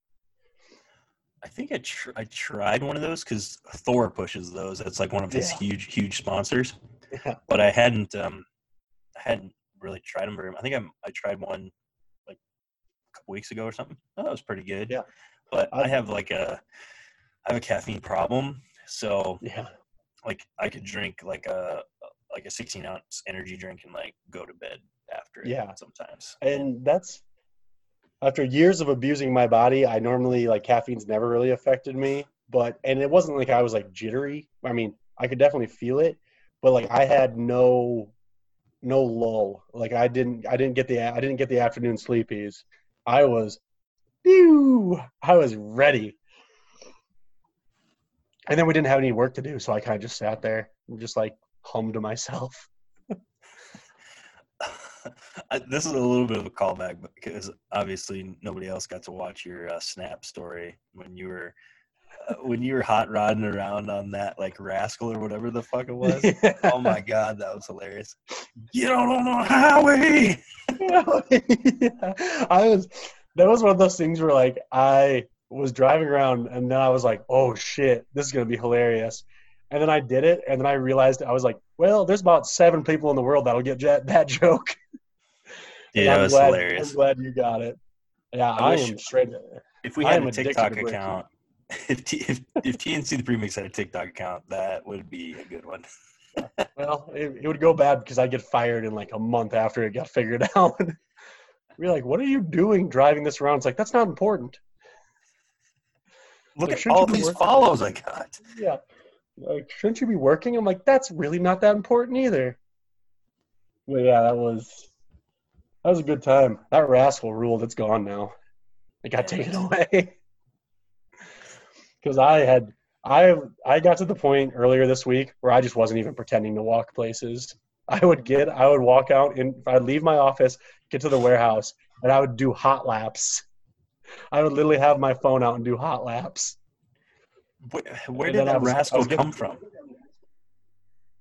I think I tr- I tried one of those because Thor pushes those. That's like one of his Yeah. huge huge sponsors. Yeah. But I hadn't um I hadn't really tried them very. I think I I tried one like a couple weeks ago or something. Oh, that was pretty good. Yeah. But I have like a I have a caffeine problem, so Yeah. like I could drink like a like a 16 ounce energy drink and like go to bed after it Yeah. sometimes. and that's after years of abusing my body i normally like caffeine's never really affected me but and it wasn't like i was like jittery i mean i could definitely feel it but like i had no no lull like i didn't i didn't get the i didn't get the afternoon sleepies i was pew, i was ready and then we didn't have any work to do so i kind of just sat there and just like hummed to myself this is a little bit of a callback because obviously nobody else got to watch your uh, snap story when you were uh, when you were hot rodding around on that like rascal or whatever the fuck it was. oh my god, that was hilarious! Get out on the highway. yeah. I was that was one of those things where like I was driving around and then I was like, oh shit, this is gonna be hilarious. And then I did it, and then I realized I was like, well, there's about seven people in the world that'll get that, that joke. Yeah, And that I'm was glad, hilarious. I'm glad you got it. Yeah, I I, am straight. If we had a TikTok account, if T, if if TNC the premix had a TikTok account, that would be a good one. Well, it, it would go bad because I'd get fired in like a month after it got figured out. We're like, what are you doing driving this around? It's like that's not important. Look Like, at all these follows I got. Yeah. Like, shouldn't you be working? I'm like, that's really not that important either. But yeah, that was that was a good time. That rascal ruled. It's gone now. It got taken away. Because I had I I got to the point earlier this week where I just wasn't even pretending to walk places. I would get I would walk out and I'd leave my office, get to the warehouse, and I would do hot laps. I would literally have my phone out and do hot laps. Where, where did that was- rascal come from?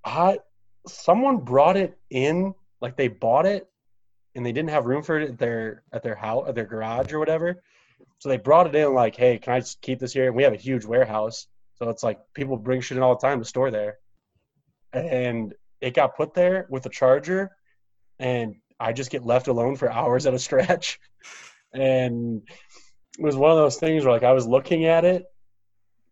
I someone brought it in, like they bought it, and they didn't have room for it at their at their house, at their garage or whatever. So they brought it in, like, hey, can I just keep this here? And we have a huge warehouse, so it's like people bring shit in all the time to store there. And it got put there with a charger, and I just get left alone for hours at a stretch. And it was one of those things where, like, I was looking at it,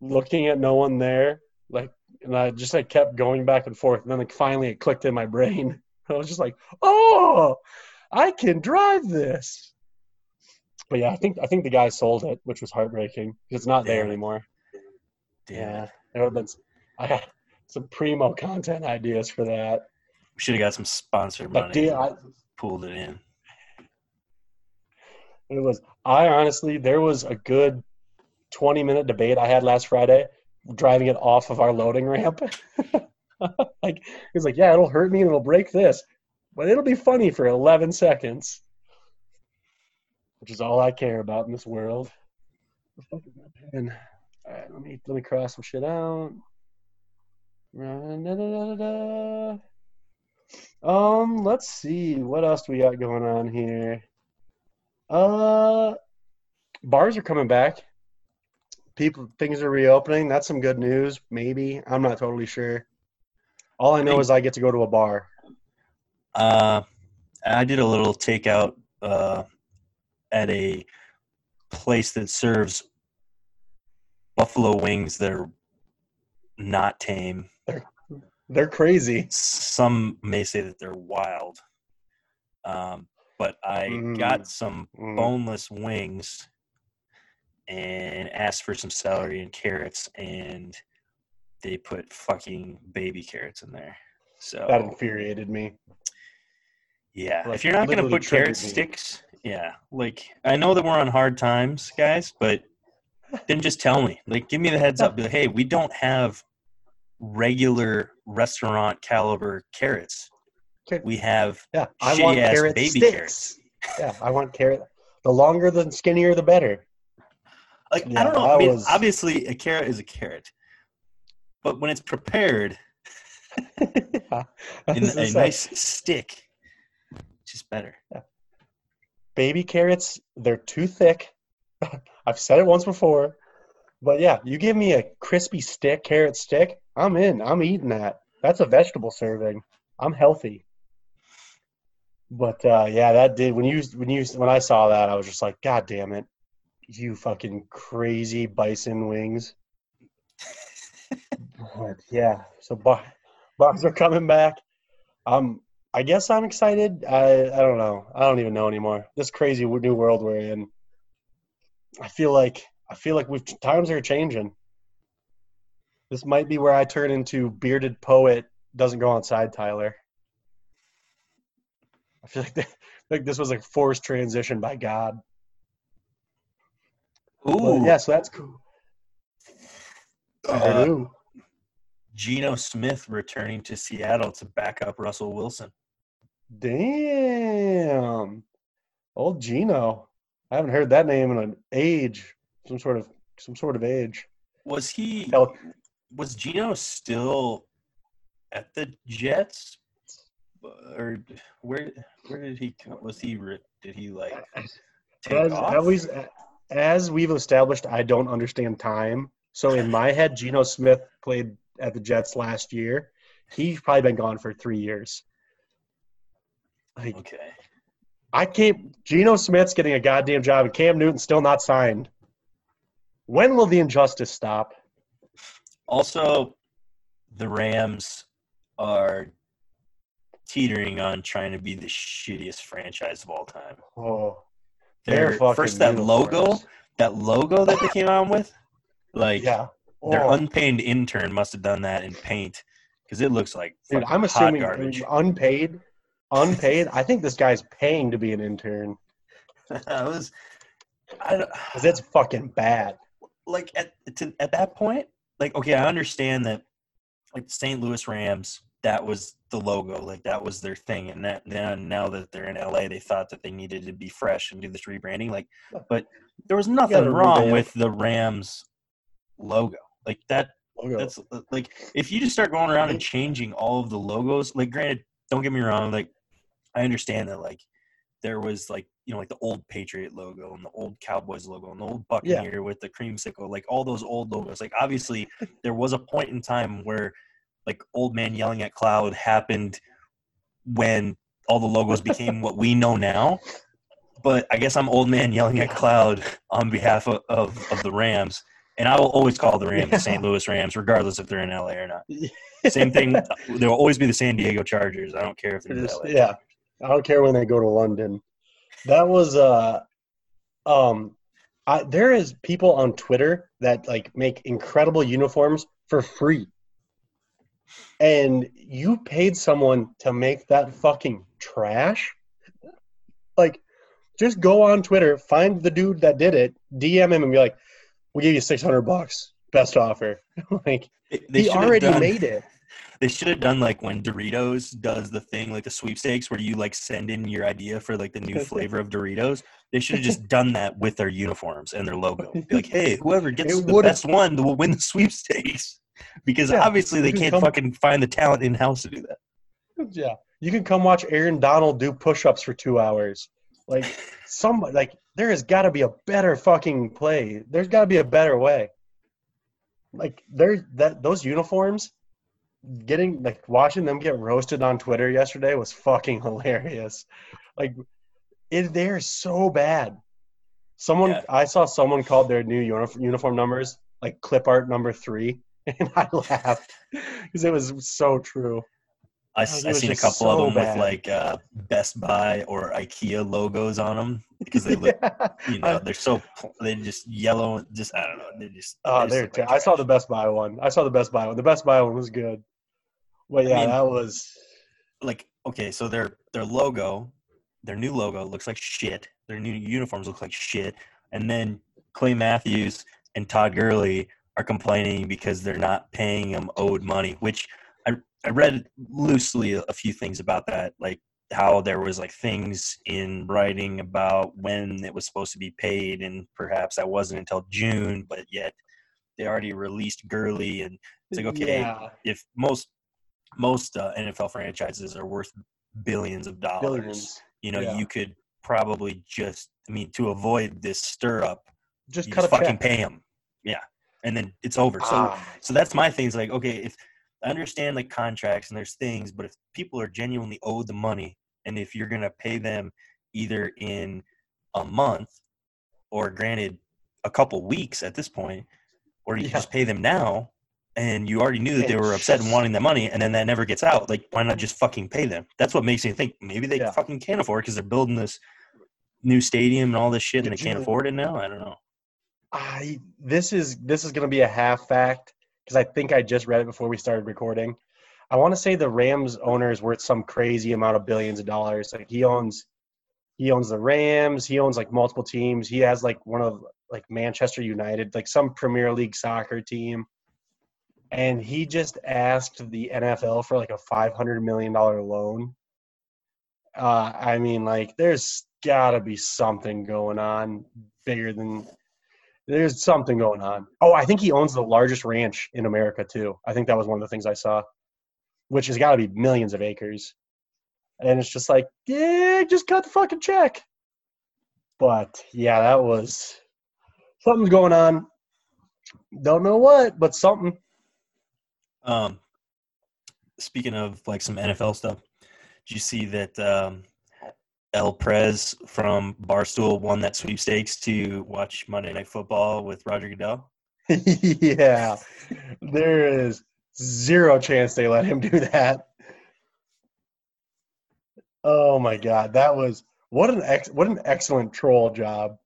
looking at no one there, like and I just like kept going back and forth, and then like finally it clicked in my brain. I was just like, "Oh, I can drive this." But yeah, I think I think the guy sold it, which was heartbreaking it's not there Damn it. anymore. Damn Yeah, it. would have been. I some primo content ideas for that. We should have got some sponsored Like, money. dude, I, pulled it in. it was. I honestly, there was a good twenty minute debate I had last Friday, driving it off of our loading ramp. like he's like, "Yeah, it'll hurt me and it'll break this, but it'll be funny for eleven seconds." which is all I care about in this world. And All right, let me let me cross some shit out. Um, let's see what else do we got going on here. Uh, bars are coming back. People, things are reopening. That's some good news. Maybe I'm not totally sure. All I know is I get to go to a bar. Uh, I did a little takeout uh, at a place that serves buffalo wings that are not tame. They're crazy. Some may say that they're wild. Um, but I Mm. got some Mm. boneless wings and asked for some celery and carrots, and they put fucking baby carrots in there. So That infuriated me. Yeah, Like, if you're not going to literally put carrot me. sticks, yeah, like I know that we're on hard times, guys, but then just tell me, like, give me the heads up. Like, hey, we don't have regular restaurant caliber carrots. Okay. We have Yeah, I want carrot baby sticks. carrots. Yeah, I want carrot. The longer, the skinnier, the better. like Yeah, I don't know. that I mean, was- obviously, a carrot is a carrot, but when it's prepared I in a nice stick, it's just better. Yeah. baby carrots, they're too thick. I've said it once before. But yeah, you give me a crispy stick, carrot stick, I'm in. I'm eating that. That's a vegetable serving. I'm healthy. But uh, yeah, that did when you when you when I saw that, I was just like, God damn it, you fucking crazy bison wings. but yeah, so bar, bars are coming back. Um, I guess I'm excited. I I don't know. I don't even know anymore. This crazy new world we're in. I feel like I feel like we've times are changing. This might be where I turn into bearded poet doesn't go outside Tyler. I feel like, like this was a forced transition by God. But Ooh, yeah, so that's cool. Uh. Geno Smith returning to Seattle to back up Russell Wilson. Damn. Old Geno. I haven't heard that name in an age. Some sort of some sort of age. Was he? Hell, Was Geno still at the Jets, or where? Where did he? come- Was he? Did he like take As, off? always, as we've established, I don't understand time. So in my head, Geno Smith played at the Jets last year. He's probably been gone for three years. Like Okay. I can't. Geno Smith's getting a goddamn job, and Cam Newton's still not signed. When will the injustice stop? Also, the Rams are teetering on trying to be the shittiest franchise of all time. Oh, Their they're fucking first that logo, that logo that they came out with, like Yeah. their Oh. unpaid intern must have done that in paint because it looks like Dude, I'm assuming garbage. unpaid. Unpaid. I think this guy's paying to be an intern I was, I don't, because it's fucking bad. Like at to, at that point, like okay, I understand that, like the St. Louis Rams, that was the logo, like that was their thing, and that now now that they're in LA, they thought that they needed to be fresh and do this rebranding, like, but there was nothing wrong with the Rams logo, like that Logo. that's uh, like if you just start going around and changing all of the logos like granted don't get me wrong like i understand that like there was like you know like the old patriot logo and the old cowboys logo and the old buccaneer with the creamsicle like all those old logos like obviously there was a point in time where like old man yelling at cloud happened when all the logos became what we know now but i guess i'm old man yelling at cloud on behalf of, of, of the rams and I will always call the Rams the St. Louis Rams, regardless if they're in LA or not. Same thing. Uh, there will always be the San Diego Chargers. I don't care if they're in LA. yeah. I don't care when they go to London. That was uh um I, there is people on Twitter that like make incredible uniforms for free. And you paid someone to make that fucking trash? Like just go on Twitter, find the dude that did it, DM him and be like, "We'll give you 600 bucks. Best offer." like They, they he already done- made it. They should have done like when Doritos does the thing like the sweepstakes where you like send in your idea for like the new flavor of Doritos. They should have just done that with their uniforms and their logo. Be like, hey, whoever gets the best one will win the sweepstakes. Because Yeah, obviously they can can't come- fucking find the talent in house to do that. Yeah, you can come watch Aaron Donald do push-ups for two hours. Like some, like there has got to be a better fucking play. There's got to be a better way. Like there, that those uniforms, getting like watching them get roasted on Twitter yesterday was fucking hilarious. Like, it they're so bad. Someone Yeah. I saw someone called their new uniform uniform numbers like clip art number three, and I laughed because it was so true. I, I seen a just couple of them bad. with like uh, Best Buy or IKEA logos on them because they look, Yeah. you know, they're so they're just yellow. Just I don't know. They're just. Oh, they just there. look like I saw the Best Buy one. I saw the Best Buy one. The Best Buy one was good. Well, yeah, mean- that was. like okay, so their their logo, their new logo looks like shit. Their new uniforms look like shit, and then Clay Matthews and Todd Gurley are complaining because they're not paying them owed money. Which I I read loosely a, a few things about that, like how there was like things in writing about when it was supposed to be paid, and perhaps that wasn't until June, but yet they already released Gurley, and it's like okay, Yeah, if most most uh, NFL franchises are worth billions of dollars, billions. you know, Yeah. you could probably just, I mean, to avoid this stir up, Just cut just fucking check. pay them, yeah, and then it's over. So, Ah, so that's my thing. Is like, okay, if I understand like contracts and there's things, but if people are genuinely owed the money, and if you're gonna pay them either in a month or granted a couple weeks at this point, or you Yeah. just pay them now, and you already knew that they were upset and wanting that money, and then that never gets out. Like, why not just fucking pay them? That's what makes me think maybe they Yeah. fucking can't afford because they're building this new stadium and all this shit, and they Did can't you- afford it now. I don't know. I this is this is gonna be a half fact because I think I just read it before we started recording. I want to say the Rams owner is worth some crazy amount of billions of dollars. Like he owns, he owns the Rams. He owns like multiple teams. He has like one of like Manchester United, like some Premier League soccer team. And he just asked the NFL for like a five hundred million dollar loan. Uh, I mean, like, there's got to be something going on bigger than there's something going on. Oh, I think he owns the largest ranch in America too. I think that was one of the things I saw, which has got to be millions of acres. And it's just like, yeah, just cut the fucking check. But yeah, that was something's going on. Don't know what, but something. Um, speaking of like some NFL stuff, did you see that um, El Prez from Barstool won that sweepstakes to watch Monday Night Football with Roger Goodell? yeah, there is zero chance they let him do that. Oh my god, that was what an ex what an excellent troll job.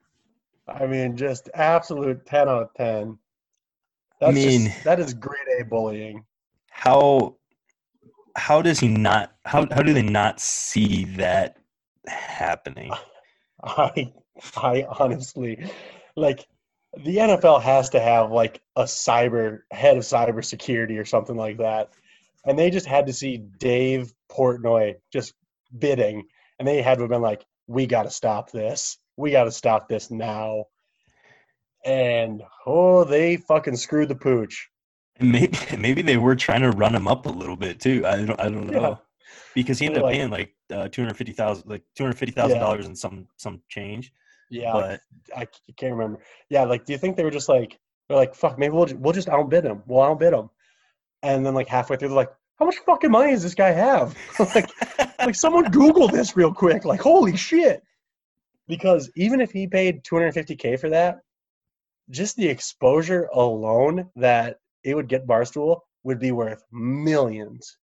I mean, just absolute ten out of ten. That's mean- just, that is grade A bullying. How how does he not? How how do they not see that happening? I I honestly like the NFL has to have like a cyber head of cybersecurity or something like that. And they just had to see Dave Portnoy just bidding and they had to have been like, We gotta stop this. We gotta stop this now. And oh they fucking screwed the pooch. Maybe maybe they were trying to run him up a little bit too. I don't I don't Yeah. know because he ended up Like- paying like uh, two hundred fifty thousand like two hundred fifty thousand dollars and some some change. Yeah, But I c- can't remember. Yeah, like, do you think they were just like, they're like, fuck, maybe we'll ju- we'll just outbid him. We'll outbid him, and then like halfway through, they're like, how much fucking money does this guy have? like, like someone Google this real quick. Like, holy shit! Because even if he paid 250k for that, just the exposure alone that it would get Barstool would be worth millions,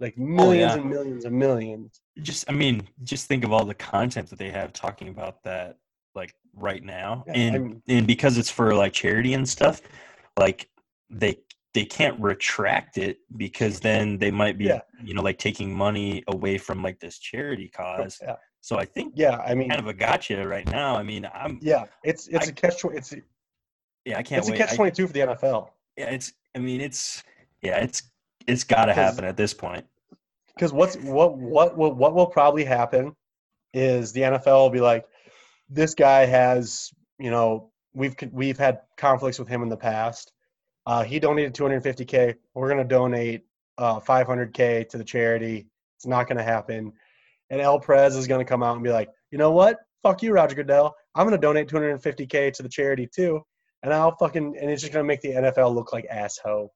like oh, millions yeah. and millions and millions. just i mean just think of all the content that they have talking about that like right now Yeah, and I'm- and because it's for like charity and stuff like they they can't retract it because then they might be Yeah. you know like taking money away from like this charity cause Yeah, so i think yeah. I mean, kind of a gotcha right now i mean i'm yeah. It's it's I- a catch. It's yeah i can't it's a catch twenty two for the NFL. yeah it's i mean it's yeah it's It's got to happen at this point. because what's what what will what will probably happen is the NFL will be like, this guy has you know we've we've had conflicts with him in the past. Uh, he donated 250k. We're gonna donate uh, 500k to the charity. It's not gonna happen. And El Prez is gonna come out and be like, you know what? Fuck you, Roger Goodell. I'm gonna donate 250k to the charity too. And I'll fucking and it's just gonna make the NFL look like asshole.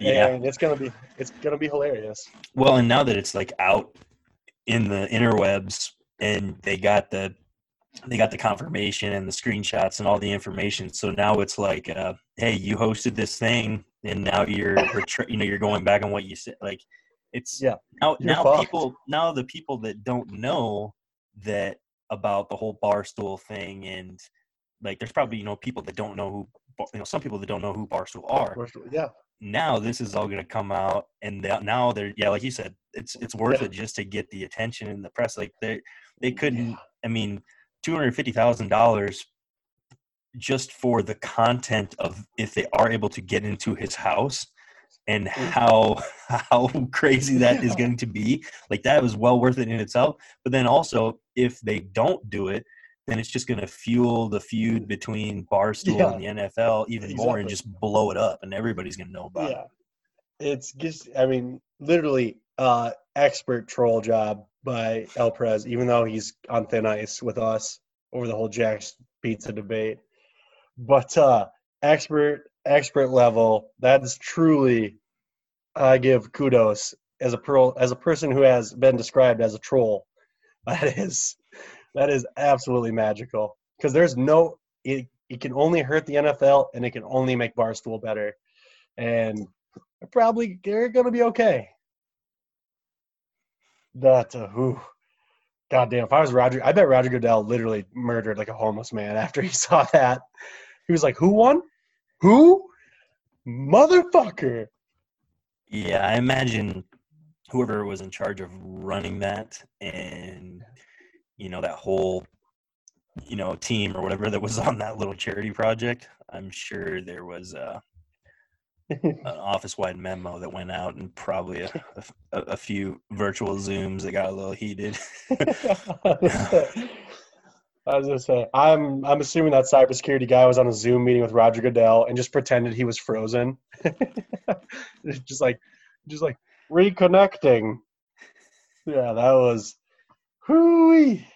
Yeah. And it's gonna be it's gonna be hilarious. Well, and now that it's like out in the interwebs and they got the they got the confirmation and the screenshots and all the information. So now it's like, uh, hey, you hosted this thing, and now you're you know you're going back on what you said. Like it's Yeah, now now fucked. people now the people that don't know that about the whole barstool thing and like there's probably you know people that don't know who you know some people that don't know who barstool are Yeah. now this is all going to come out and they, now they're yeah like you said it's it's worth Yeah. it just to get the attention in the press like they they couldn't i mean $250000 just for the content of if they are able to get into his house and mm. how how crazy that is Yeah. going to be like that was well worth it in itself but then also if they don't do it then it's just going to fuel the feud between barstool Yeah. and the nfl even more and just blow it up and everybody's going to know about it Yeah. It's just, I mean, literally, uh, expert troll job by El Prez, even though he's on thin ice with us over the whole Jack's pizza debate. But uh, expert, expert level, that is truly, I give kudos as a pro, as a person who has been described as a troll. That is, that is absolutely magical because there's no, it, it can only hurt the NFL and it can only make Barstool better. And they're probably they're gonna be okay. That uh, whew. goddamn, if I was Roger, I bet Roger Goodell literally murdered like a homeless man after he saw that. He was like, "Who won? Who? Motherfucker!" Yeah, I imagine whoever was in charge of running that and you know that whole you know team or whatever that was on that little charity project, I'm sure there was uh, an office-wide memo that went out and probably a, a, a few virtual zooms that got a little heated. I was gonna say, I'm I'm assuming that cybersecurity guy was on a Zoom meeting with Roger Goodell and just pretended he was frozen. Just like, just like reconnecting. Yeah, that was. Hooey.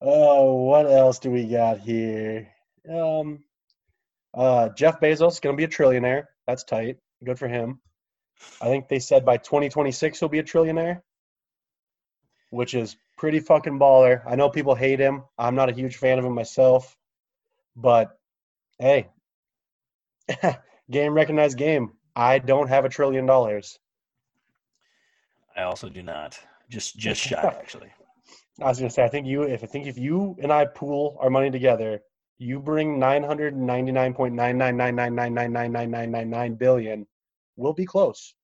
Oh, what else do we got here? Um, uh, Jeff Bezos is gonna be a trillionaire. That's tight. Good for him. I think they said by 2026 he'll be a trillionaire, which is pretty fucking baller. I know people hate him. I'm not a huge fan of him myself, but hey, game recognized game. I don't have a trillion dollars. I also do not. Just just shy actually. I was gonna say, I think you, if I think if you and I pool our money together, you bring nine hundred ninety nine point nine nine nine nine nine nine nine nine nine nine nine billion, we'll be close.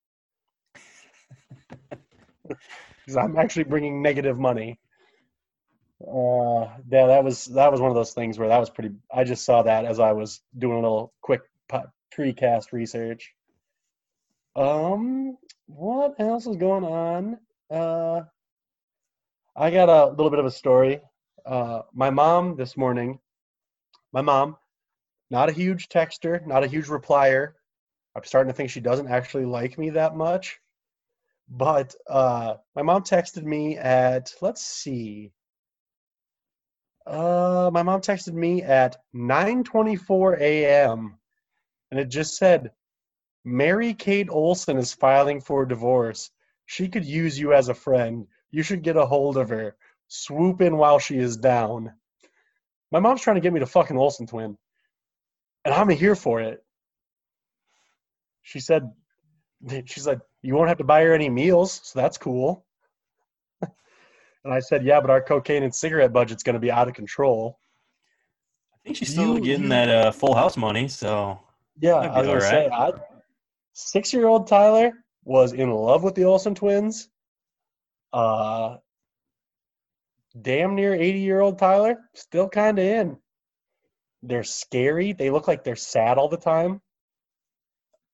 Because I'm actually bringing negative money. Uh, yeah, that was that was one of those things where that was pretty. I just saw that as I was doing a little quick precast research. Um, what else is going on? Uh, I got a little bit of a story. Uh, my mom this morning, my mom, not a huge texter, not a huge replier. I'm starting to think she doesn't actually like me that much. But uh, my mom texted me at, let's see. Uh, my mom texted me at 9:24 a.m. and it just said, "Mary Kate Olsen is filing for divorce. She could use you as a friend. You should get a hold of her. Swoop in while she is down." My mom's trying to get me to fucking Olsen twin, and I'm here for it. She said, "She's like, you won't have to buy her any meals, so that's cool." And I said, "Yeah, but our cocaine and cigarette budget's going to be out of control." I think she's still You- getting you- that uh, full house money, so Yeah, I was gonna say, I, six-year-old Tyler was in love with the Olsen twins. Uh, damn near eighty-year-old Tyler still kind of in. They're scary. They look like they're sad all the time.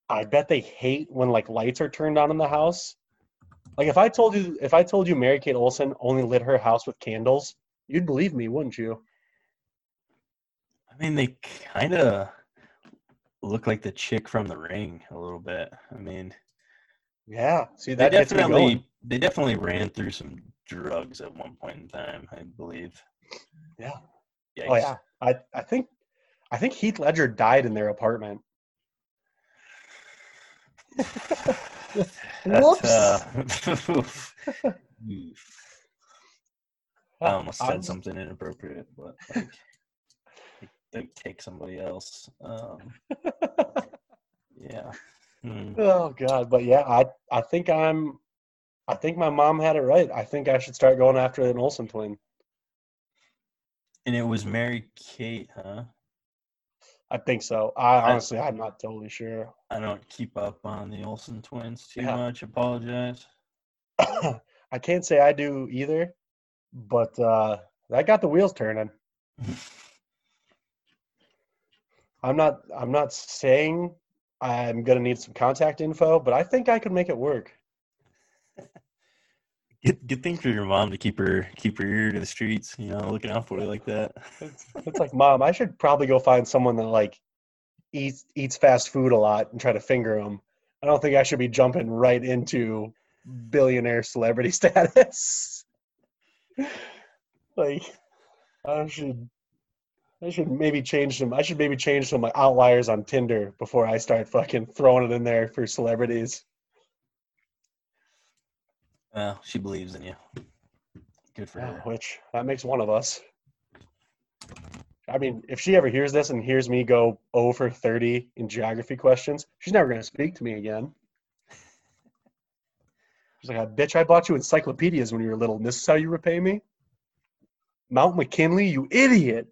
I bet they hate when like lights are turned on in the house. Like if I told you if I told you Mary Kate Olsen only lit her house with candles, you'd believe me, wouldn't you? I mean, they kind of look like the chick from The Ring a little bit. I mean, Yeah. See they that gets definitely they definitely ran through some drugs at one point in time. I believe. Yeah. Yikes. Oh yeah. I, I think I think Heath Ledger died in their apartment. Whoops. uh. I almost said I'm- something inappropriate, but like, they take somebody else. Um, yeah. Hmm. Oh god, but yeah, I I think I'm I think my mom had it right. I think I should start going after an Olsen twin. And it was Mary Kate, huh? I think so. I I- honestly I'm not totally sure. I don't keep up on the Olsen twins too Yeah. much. Apologize. I can't say I do either, but uh that got the wheels turning. I'm not I'm not saying I'm gonna need some contact info, but I think I could make it work. Good, good thing for your mom to keep her keep her ear to the streets. You know, looking out for you like that. It's, it's like, mom, I should probably go find someone that like eats eats fast food a lot and try to finger them. I don't think I should be jumping right into billionaire celebrity status. like, I should, I should maybe change some. I should maybe change some like, outliers on Tinder before I start fucking throwing it in there for celebrities. Well, she believes in you. Good for Yeah, her. which that makes one of us. I mean, if she ever hears this and hears me go over 30 in geography questions, she's never going to speak to me again. She's like, "I bitch, I bought you encyclopedias when you were little, and this is how you repay me? Mount McKinley, you idiot.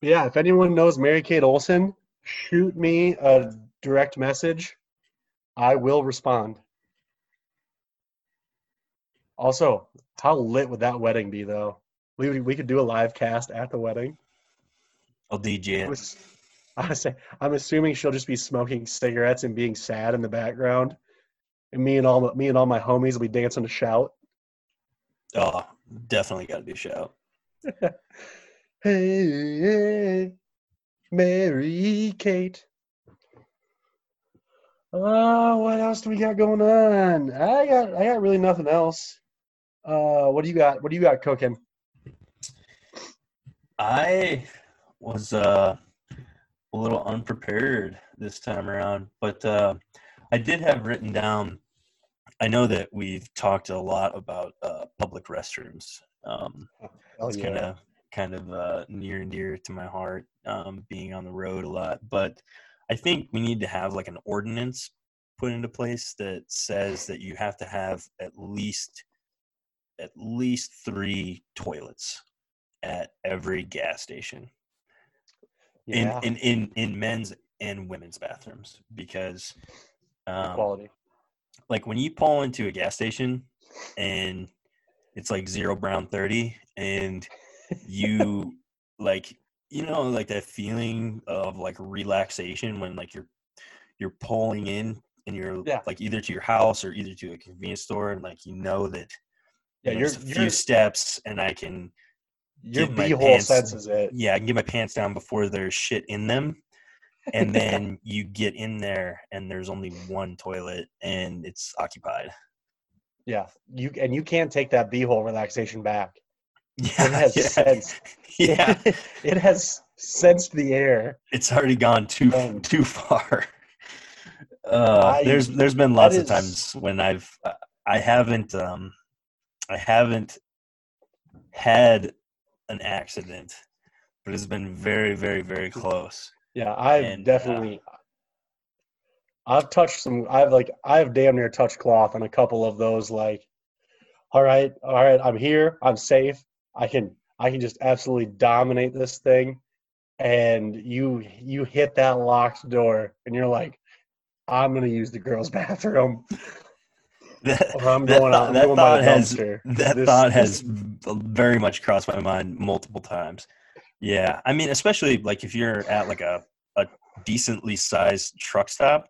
Yeah, if anyone knows Mary Kate Olsen, shoot me a direct message. I will respond. Also, how lit would that wedding be, though? We we could do a live cast at the wedding. I'll DJ it. I say, I'm assuming she'll just be smoking cigarettes and being sad in the background, and me and all my- me and all my homies will be dancing to shout. Oh, definitely got to do a shout. Hey, hey, Mary Kate. Oh, what else do we got going on? I got I got really nothing else. Uh, what do you got? What do you got cooking? I was uh, a little unprepared this time around, but uh, I did have written down. I know that we've talked a lot about uh, public restrooms. Um, Hell it's yeah. kind of kind of uh, near and dear to my heart, um, being on the road a lot. But I think we need to have like an ordinance put into place that says that you have to have at least at least three toilets at every gas station yeah, in, in in in men's and women's bathrooms because um, quality. like when you pull into a gas station and it's like zero brown 30 and you like you know like that feeling of like relaxation when like you're you're pulling in and you're Yeah. like either to your house or either to a convenience store and like you know that Yeah, you know, just a few steps and I can your get my beehole pants- senses it. yeah, I can get my pants down before there's shit in them. And then you get in there and there's only one toilet and it's occupied. Yeah, you and you can't take that beehole relaxation back. Yeah, It has yeah, sense. yeah. it has sensed the air. It's already gone too Um, too far. Uh, I- there's there's been lots that of times when I've uh, I haven't um I haven't had an accident, but it's been very very very close. Yeah, I've And, uh, definitely. I've touched some. I've like I've damn near touched cloth on a couple of those. Like, all right, all right, I'm here. I'm safe. I can I can just absolutely dominate this thing. And you you hit that locked door, and you're like, I'm gonna use the girls' bathroom, That, I'm that going thought- out. That going thought has- that This- thought has very much crossed my mind multiple times. Yeah, I mean, especially like if you're at like a a decently sized truck stop,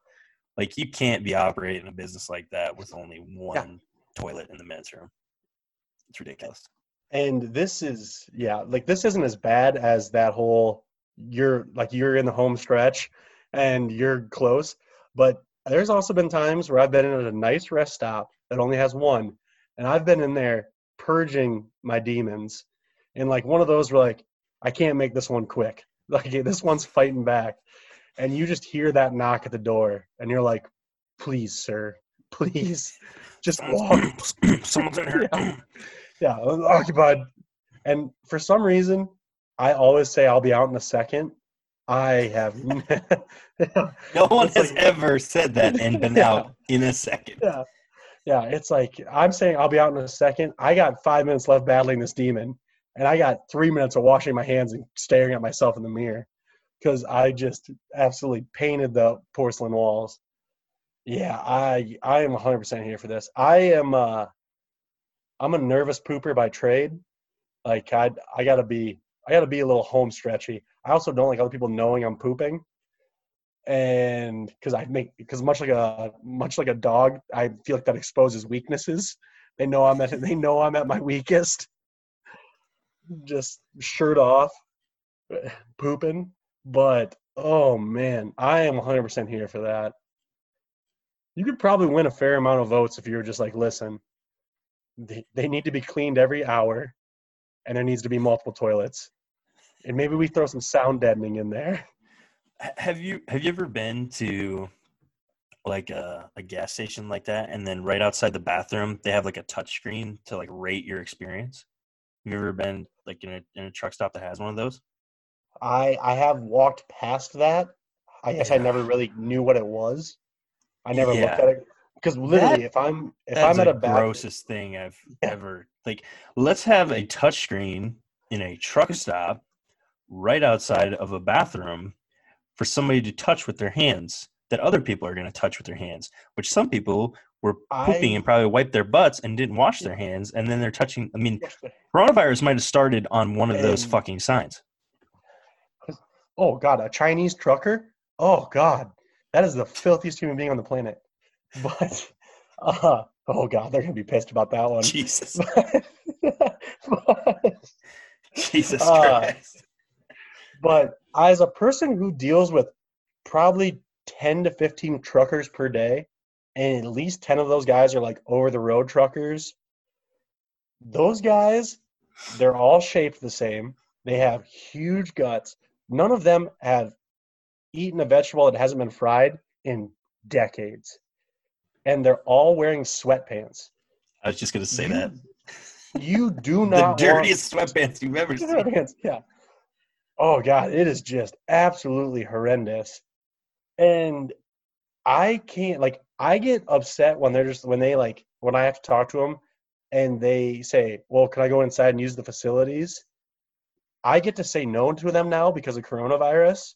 like you can't be operating a business like that with only one toilet in the men's room. It's ridiculous. And this is yeah, like this isn't as bad as that whole you're like you're in the home stretch and you're close, but there's also been times where I've been in at a nice rest stop that only has one, and I've been in there purging my demons. And like one of those where like I can't make this one quick. Like this one's fighting back. And you just hear that knock at the door and you're like, please, sir, please just walk. Someone's in here. Yeah, occupied. And for some reason, I always say I'll be out in a second. I have. No one has like- ever said that and been Yeah. out in a second. yeah, yeah. It's like I'm saying I'll be out in a second. I got five minutes left battling this demon, and I got three minutes of washing my hands and staring at myself in the mirror because I just absolutely painted the porcelain walls. Yeah, I I am 100% here for this. I am uh I'm a nervous pooper by trade. Like I I got to be I got to be a little home stretchy. I also don't like other people knowing I'm pooping. And cuz I make cuz much like a much like a dog, I feel like that exposes weaknesses. They know I'm at they know I'm at my weakest. Just shirt off pooping, but oh man, I am 100% here for that. You could probably win a fair amount of votes if you were just like, listen, they, they need to be cleaned every hour and there needs to be multiple toilets. And maybe we throw some sound deadening in there. Have you have you ever been to like a, a gas station like that and then right outside the bathroom they have like a touch screen to like rate your experience? Have you ever been like in a in a truck stop that has one of those? I I have walked past that. I guess I never really knew what it was. I never Yeah. looked at it because literally, if I'm if I'm at the a bathroom, grossest thing I've Yeah. ever like. Let's have a touchscreen in a truck stop right outside of a bathroom for somebody to touch with their hands that other people are going to touch with their hands, which some people were pooping I- and probably wiped their butts and didn't wash their hands, and then they're touching. I mean, coronavirus might have started on one of those And- fucking signs. oh god, a Chinese trucker. Oh god, that is the filthiest human being on the planet. But uh, oh god, they're gonna be pissed about that one. Jesus, but, Jesus Uh, Christ. but as a person who deals with probably 10 to 15 truckers per day and at least 10 of those guys are like over the road truckers those guys they're all shaped the same they have huge guts none of them have eaten a vegetable that hasn't been fried in decades and they're all wearing sweatpants I was just going to say you, that. you do The not want- dirtiest sweatpants you've ever seen. Sweatpants, yeah. Oh god, it is just absolutely horrendous. And I can't like I get upset when they're just when they like when I have to talk to them and they say, "Well, can I go inside and use the facilities?" I get to say no to them now because of coronavirus.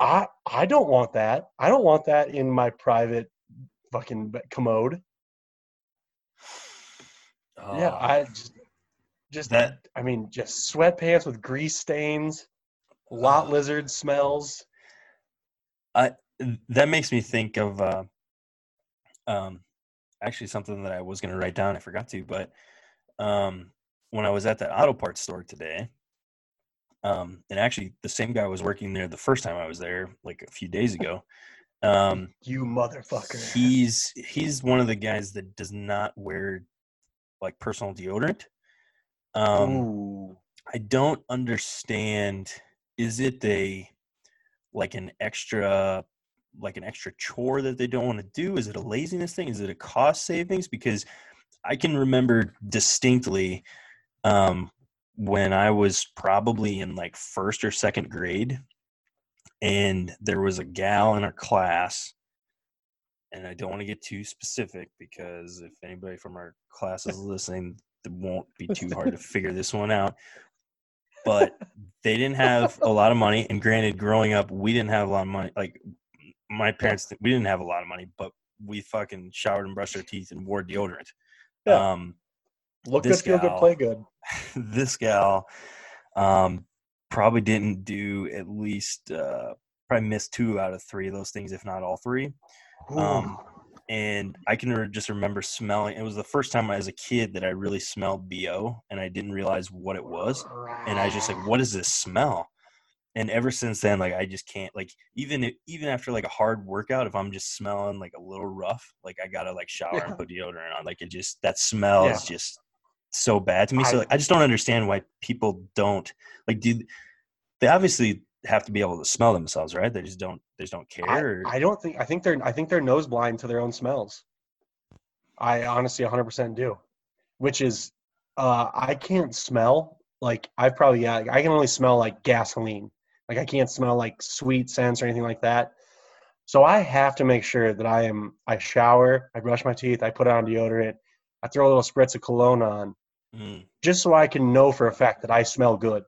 I I don't want that. I don't want that in my private fucking commode. Yeah, Oh, I just just that I mean, just sweatpants with grease stains, lot lizard smells. I that makes me think of uh, um, actually something that I was going to write down. I forgot to, but um, when I was at that auto parts store today, um, and actually the same guy was working there the first time I was there, like a few days ago. Um, You motherfucker. he's he's one of the guys that does not wear like personal deodorant. Um, Ooh. I don't understand. Is it a like an extra like an extra chore that they don't want to do? Is it a laziness thing? Is it a cost savings? Because I can remember distinctly um, when I was probably in like first or second grade, and there was a gal in our class. And I don't want to get too specific because if anybody from our class is listening, it won't be too hard to figure this one out. But they didn't have a lot of money, and granted, growing up, we didn't have a lot of money. Like my parents, we didn't have a lot of money, but we fucking showered and brushed our teeth and wore deodorant. Yeah. Um, Look this good, feel good, play good. this gal um, probably didn't do at least uh, probably missed two out of three of those things, if not all three. Um, and I can re- just remember smelling. It was the first time as a kid that I really smelled bo, and I didn't realize what it was. And I was just like, "What is this smell?" And ever since then, like I just can't like even if- even after like a hard workout, if I'm just smelling like a little rough, like I gotta like shower Yeah. and put deodorant on. Like it just that smell is just so bad to me. so I- like, I just don't understand why people don't like. Do they obviously have to be able to smell themselves, right? They just don't. They just don't I, care. or- I don't think I think they're I think they're nose blind to their own smells. I honestly 100% do, which is uh, I can't smell like I've probably yeah I can only smell like gasoline. Like I can't smell like sweet scents or anything like that. So I have to make sure that I am I shower, I brush my teeth, I put on deodorant, I throw a little spritz of cologne on, Mm. just so I can know for a fact that I smell good.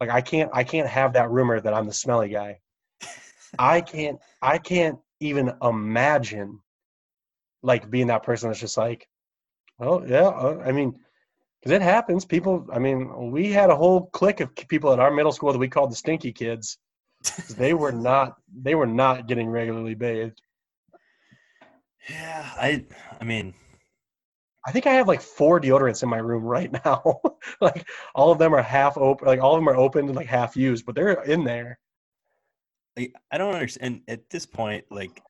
Like I can't I can't have that rumor that I'm the smelly guy. I can't I can't even imagine like being that person that's just like, oh yeah, uh, I mean, because it happens. People, I mean, we had a whole clique of people at our middle school that we called the stinky kids. They were not they were not getting regularly bathed. Yeah, I. I mean, I think I have like four deodorants in my room right now. like all of them are half open, like all of them are open and like half used, but they're in there. like, I don't understand. At this point, like,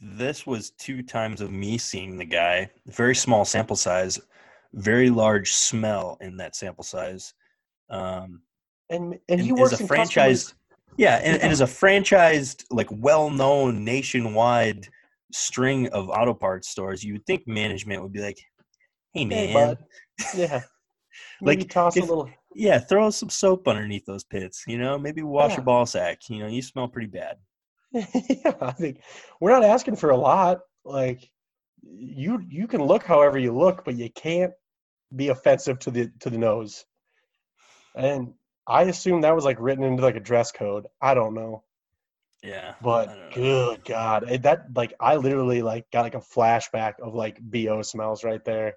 this was two times of me seeing the guy. Very small sample size, very large smell in that sample size. Um, And and he and works is a in customer- franchised. Yeah, and, and Yeah. a franchised, like, well-known nationwide string of auto parts stores. You would think management would be like, "Hey, man, Hey, bud. Yeah. Like, Maybe toss if- a little. yeah, throw some soap underneath those pits. You know, maybe wash Yeah. your ball sack. You know, you smell pretty bad." yeah, I think we're not asking for a lot. Like you you can look however you look, but you can't be offensive to the to the nose. And I assume that was like written into like a dress code. I don't know. Yeah, But good God. it- That like I literally like got like a flashback of like BO smells right there.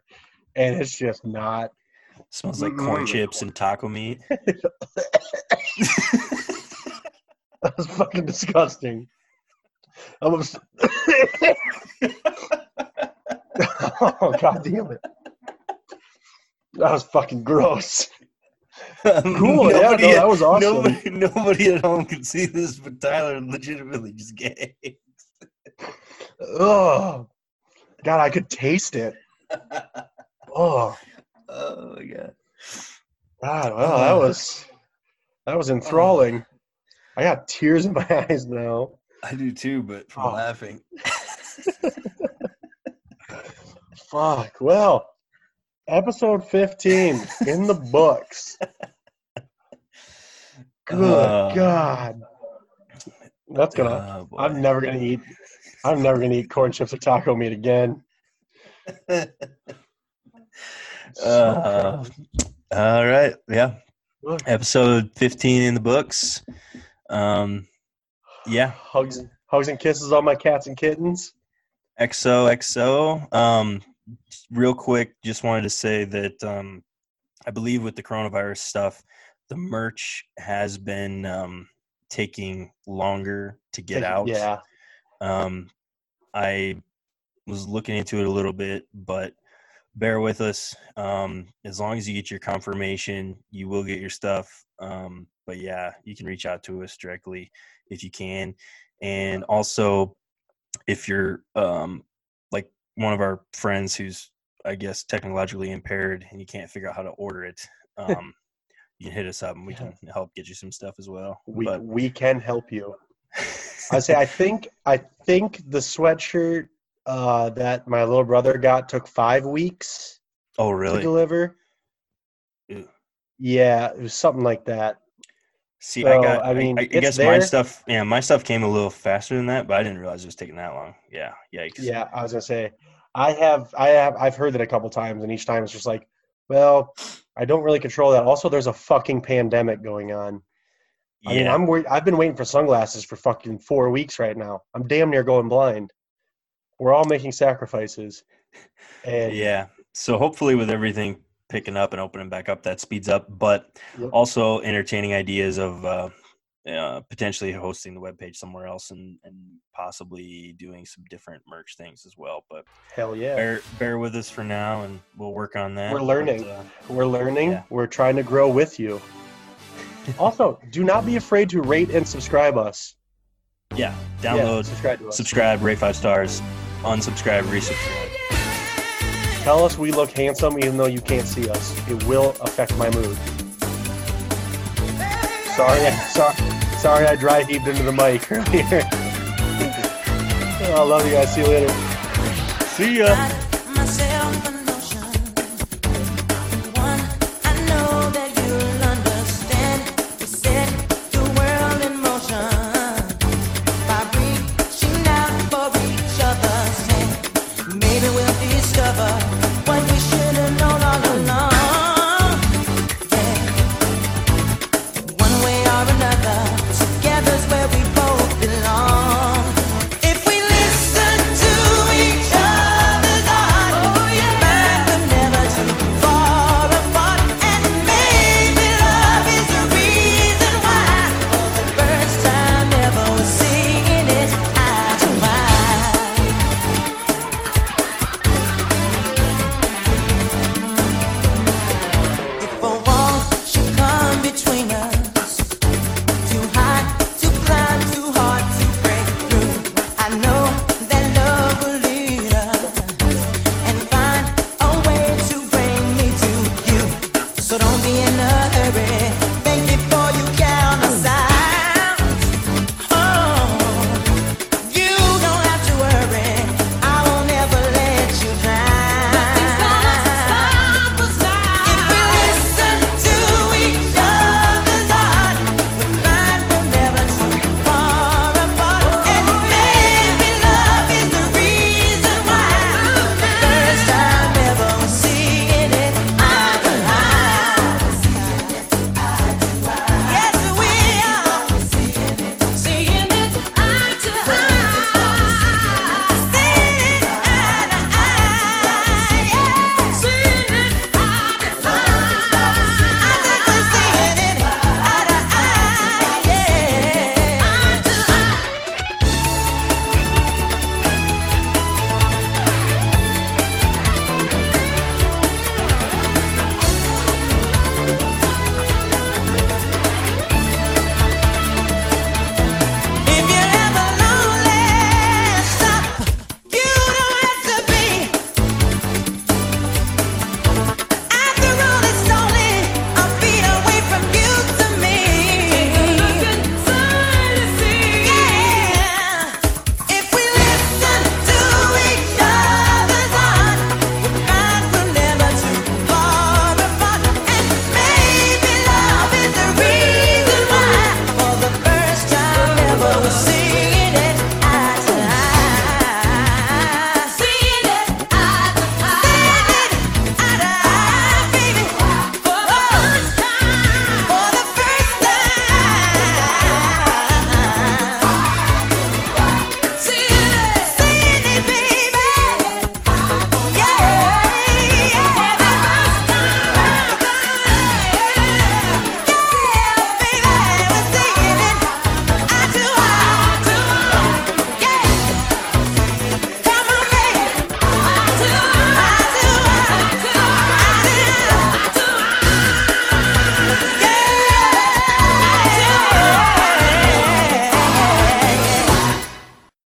And it's just not Smells like corn chips and taco meat. that was fucking disgusting. I'm obs- oh god damn it. That was fucking gross. Cool, yeah, no, Nobody- that was awesome. Nobody, nobody at home can see this, but Tyler legitimately just gay. Oh God, I could taste it. Oh oh my god! God, well that was that was enthralling. I got tears in my eyes now. I do too, but from Oh. laughing. Fuck. Well, episode 15 in the books. Good Uh, God. That's gonna. Oh, boy. I'm never gonna eat. I'm never gonna eat corn chips or taco meat again. Uh, all right, yeah. Good. Episode 15 in the books. Um, yeah, Hugs, hugs and kisses on my cats and kittens. XOXO. Um, real quick, just wanted to say that um, I believe with the coronavirus stuff, the merch has been um, taking longer to get out. Yeah. Um, I was looking into it a little bit, but bear with us. Um, as long as you get your confirmation, you will get your stuff. Um, but yeah, you can reach out to us directly if you can. And also, if you're um, like one of our friends who's, I guess, technologically impaired and you can't figure out how to order it, um, you can hit us up and we can help get you some stuff as well. We but we can help you. I say I think I think the sweatshirt uh, that my little brother got took five weeks oh, really? to deliver. Ew. Yeah, it was something like that. See, I got. I mean, I, I guess my stuff. Yeah, my stuff came a little faster than that, but I didn't realize it was taking that long. Yeah, yikes. Yeah, I was gonna say I have I have I've heard that a couple times, and each time it's just like, well, I don't really control that. Also, there's a fucking pandemic going on. Yeah. I mean, I'm I've been waiting for sunglasses for fucking four weeks right now. I'm damn near going blind. We're all making sacrifices, and Yeah. So hopefully, with everything picking up and opening back up, that speeds up. But Yep. also entertaining ideas of uh, uh, potentially hosting the webpage somewhere else and and possibly doing some different merch things as well. But Hell yeah. bear bear with us for now, and we'll work on that. We're learning. But, uh, We're learning. Yeah. We're trying to grow with you. also, do not be afraid to rate and subscribe us. yeah, Yeah, download, subscribe to us. subscribe, rate five stars, unsubscribe, resubscribe. Tell us we look handsome even though you can't see us. It will affect my mood. Sorry, sorry, sorry I dry heaved into the mic earlier. I love you guys. See you later. See ya.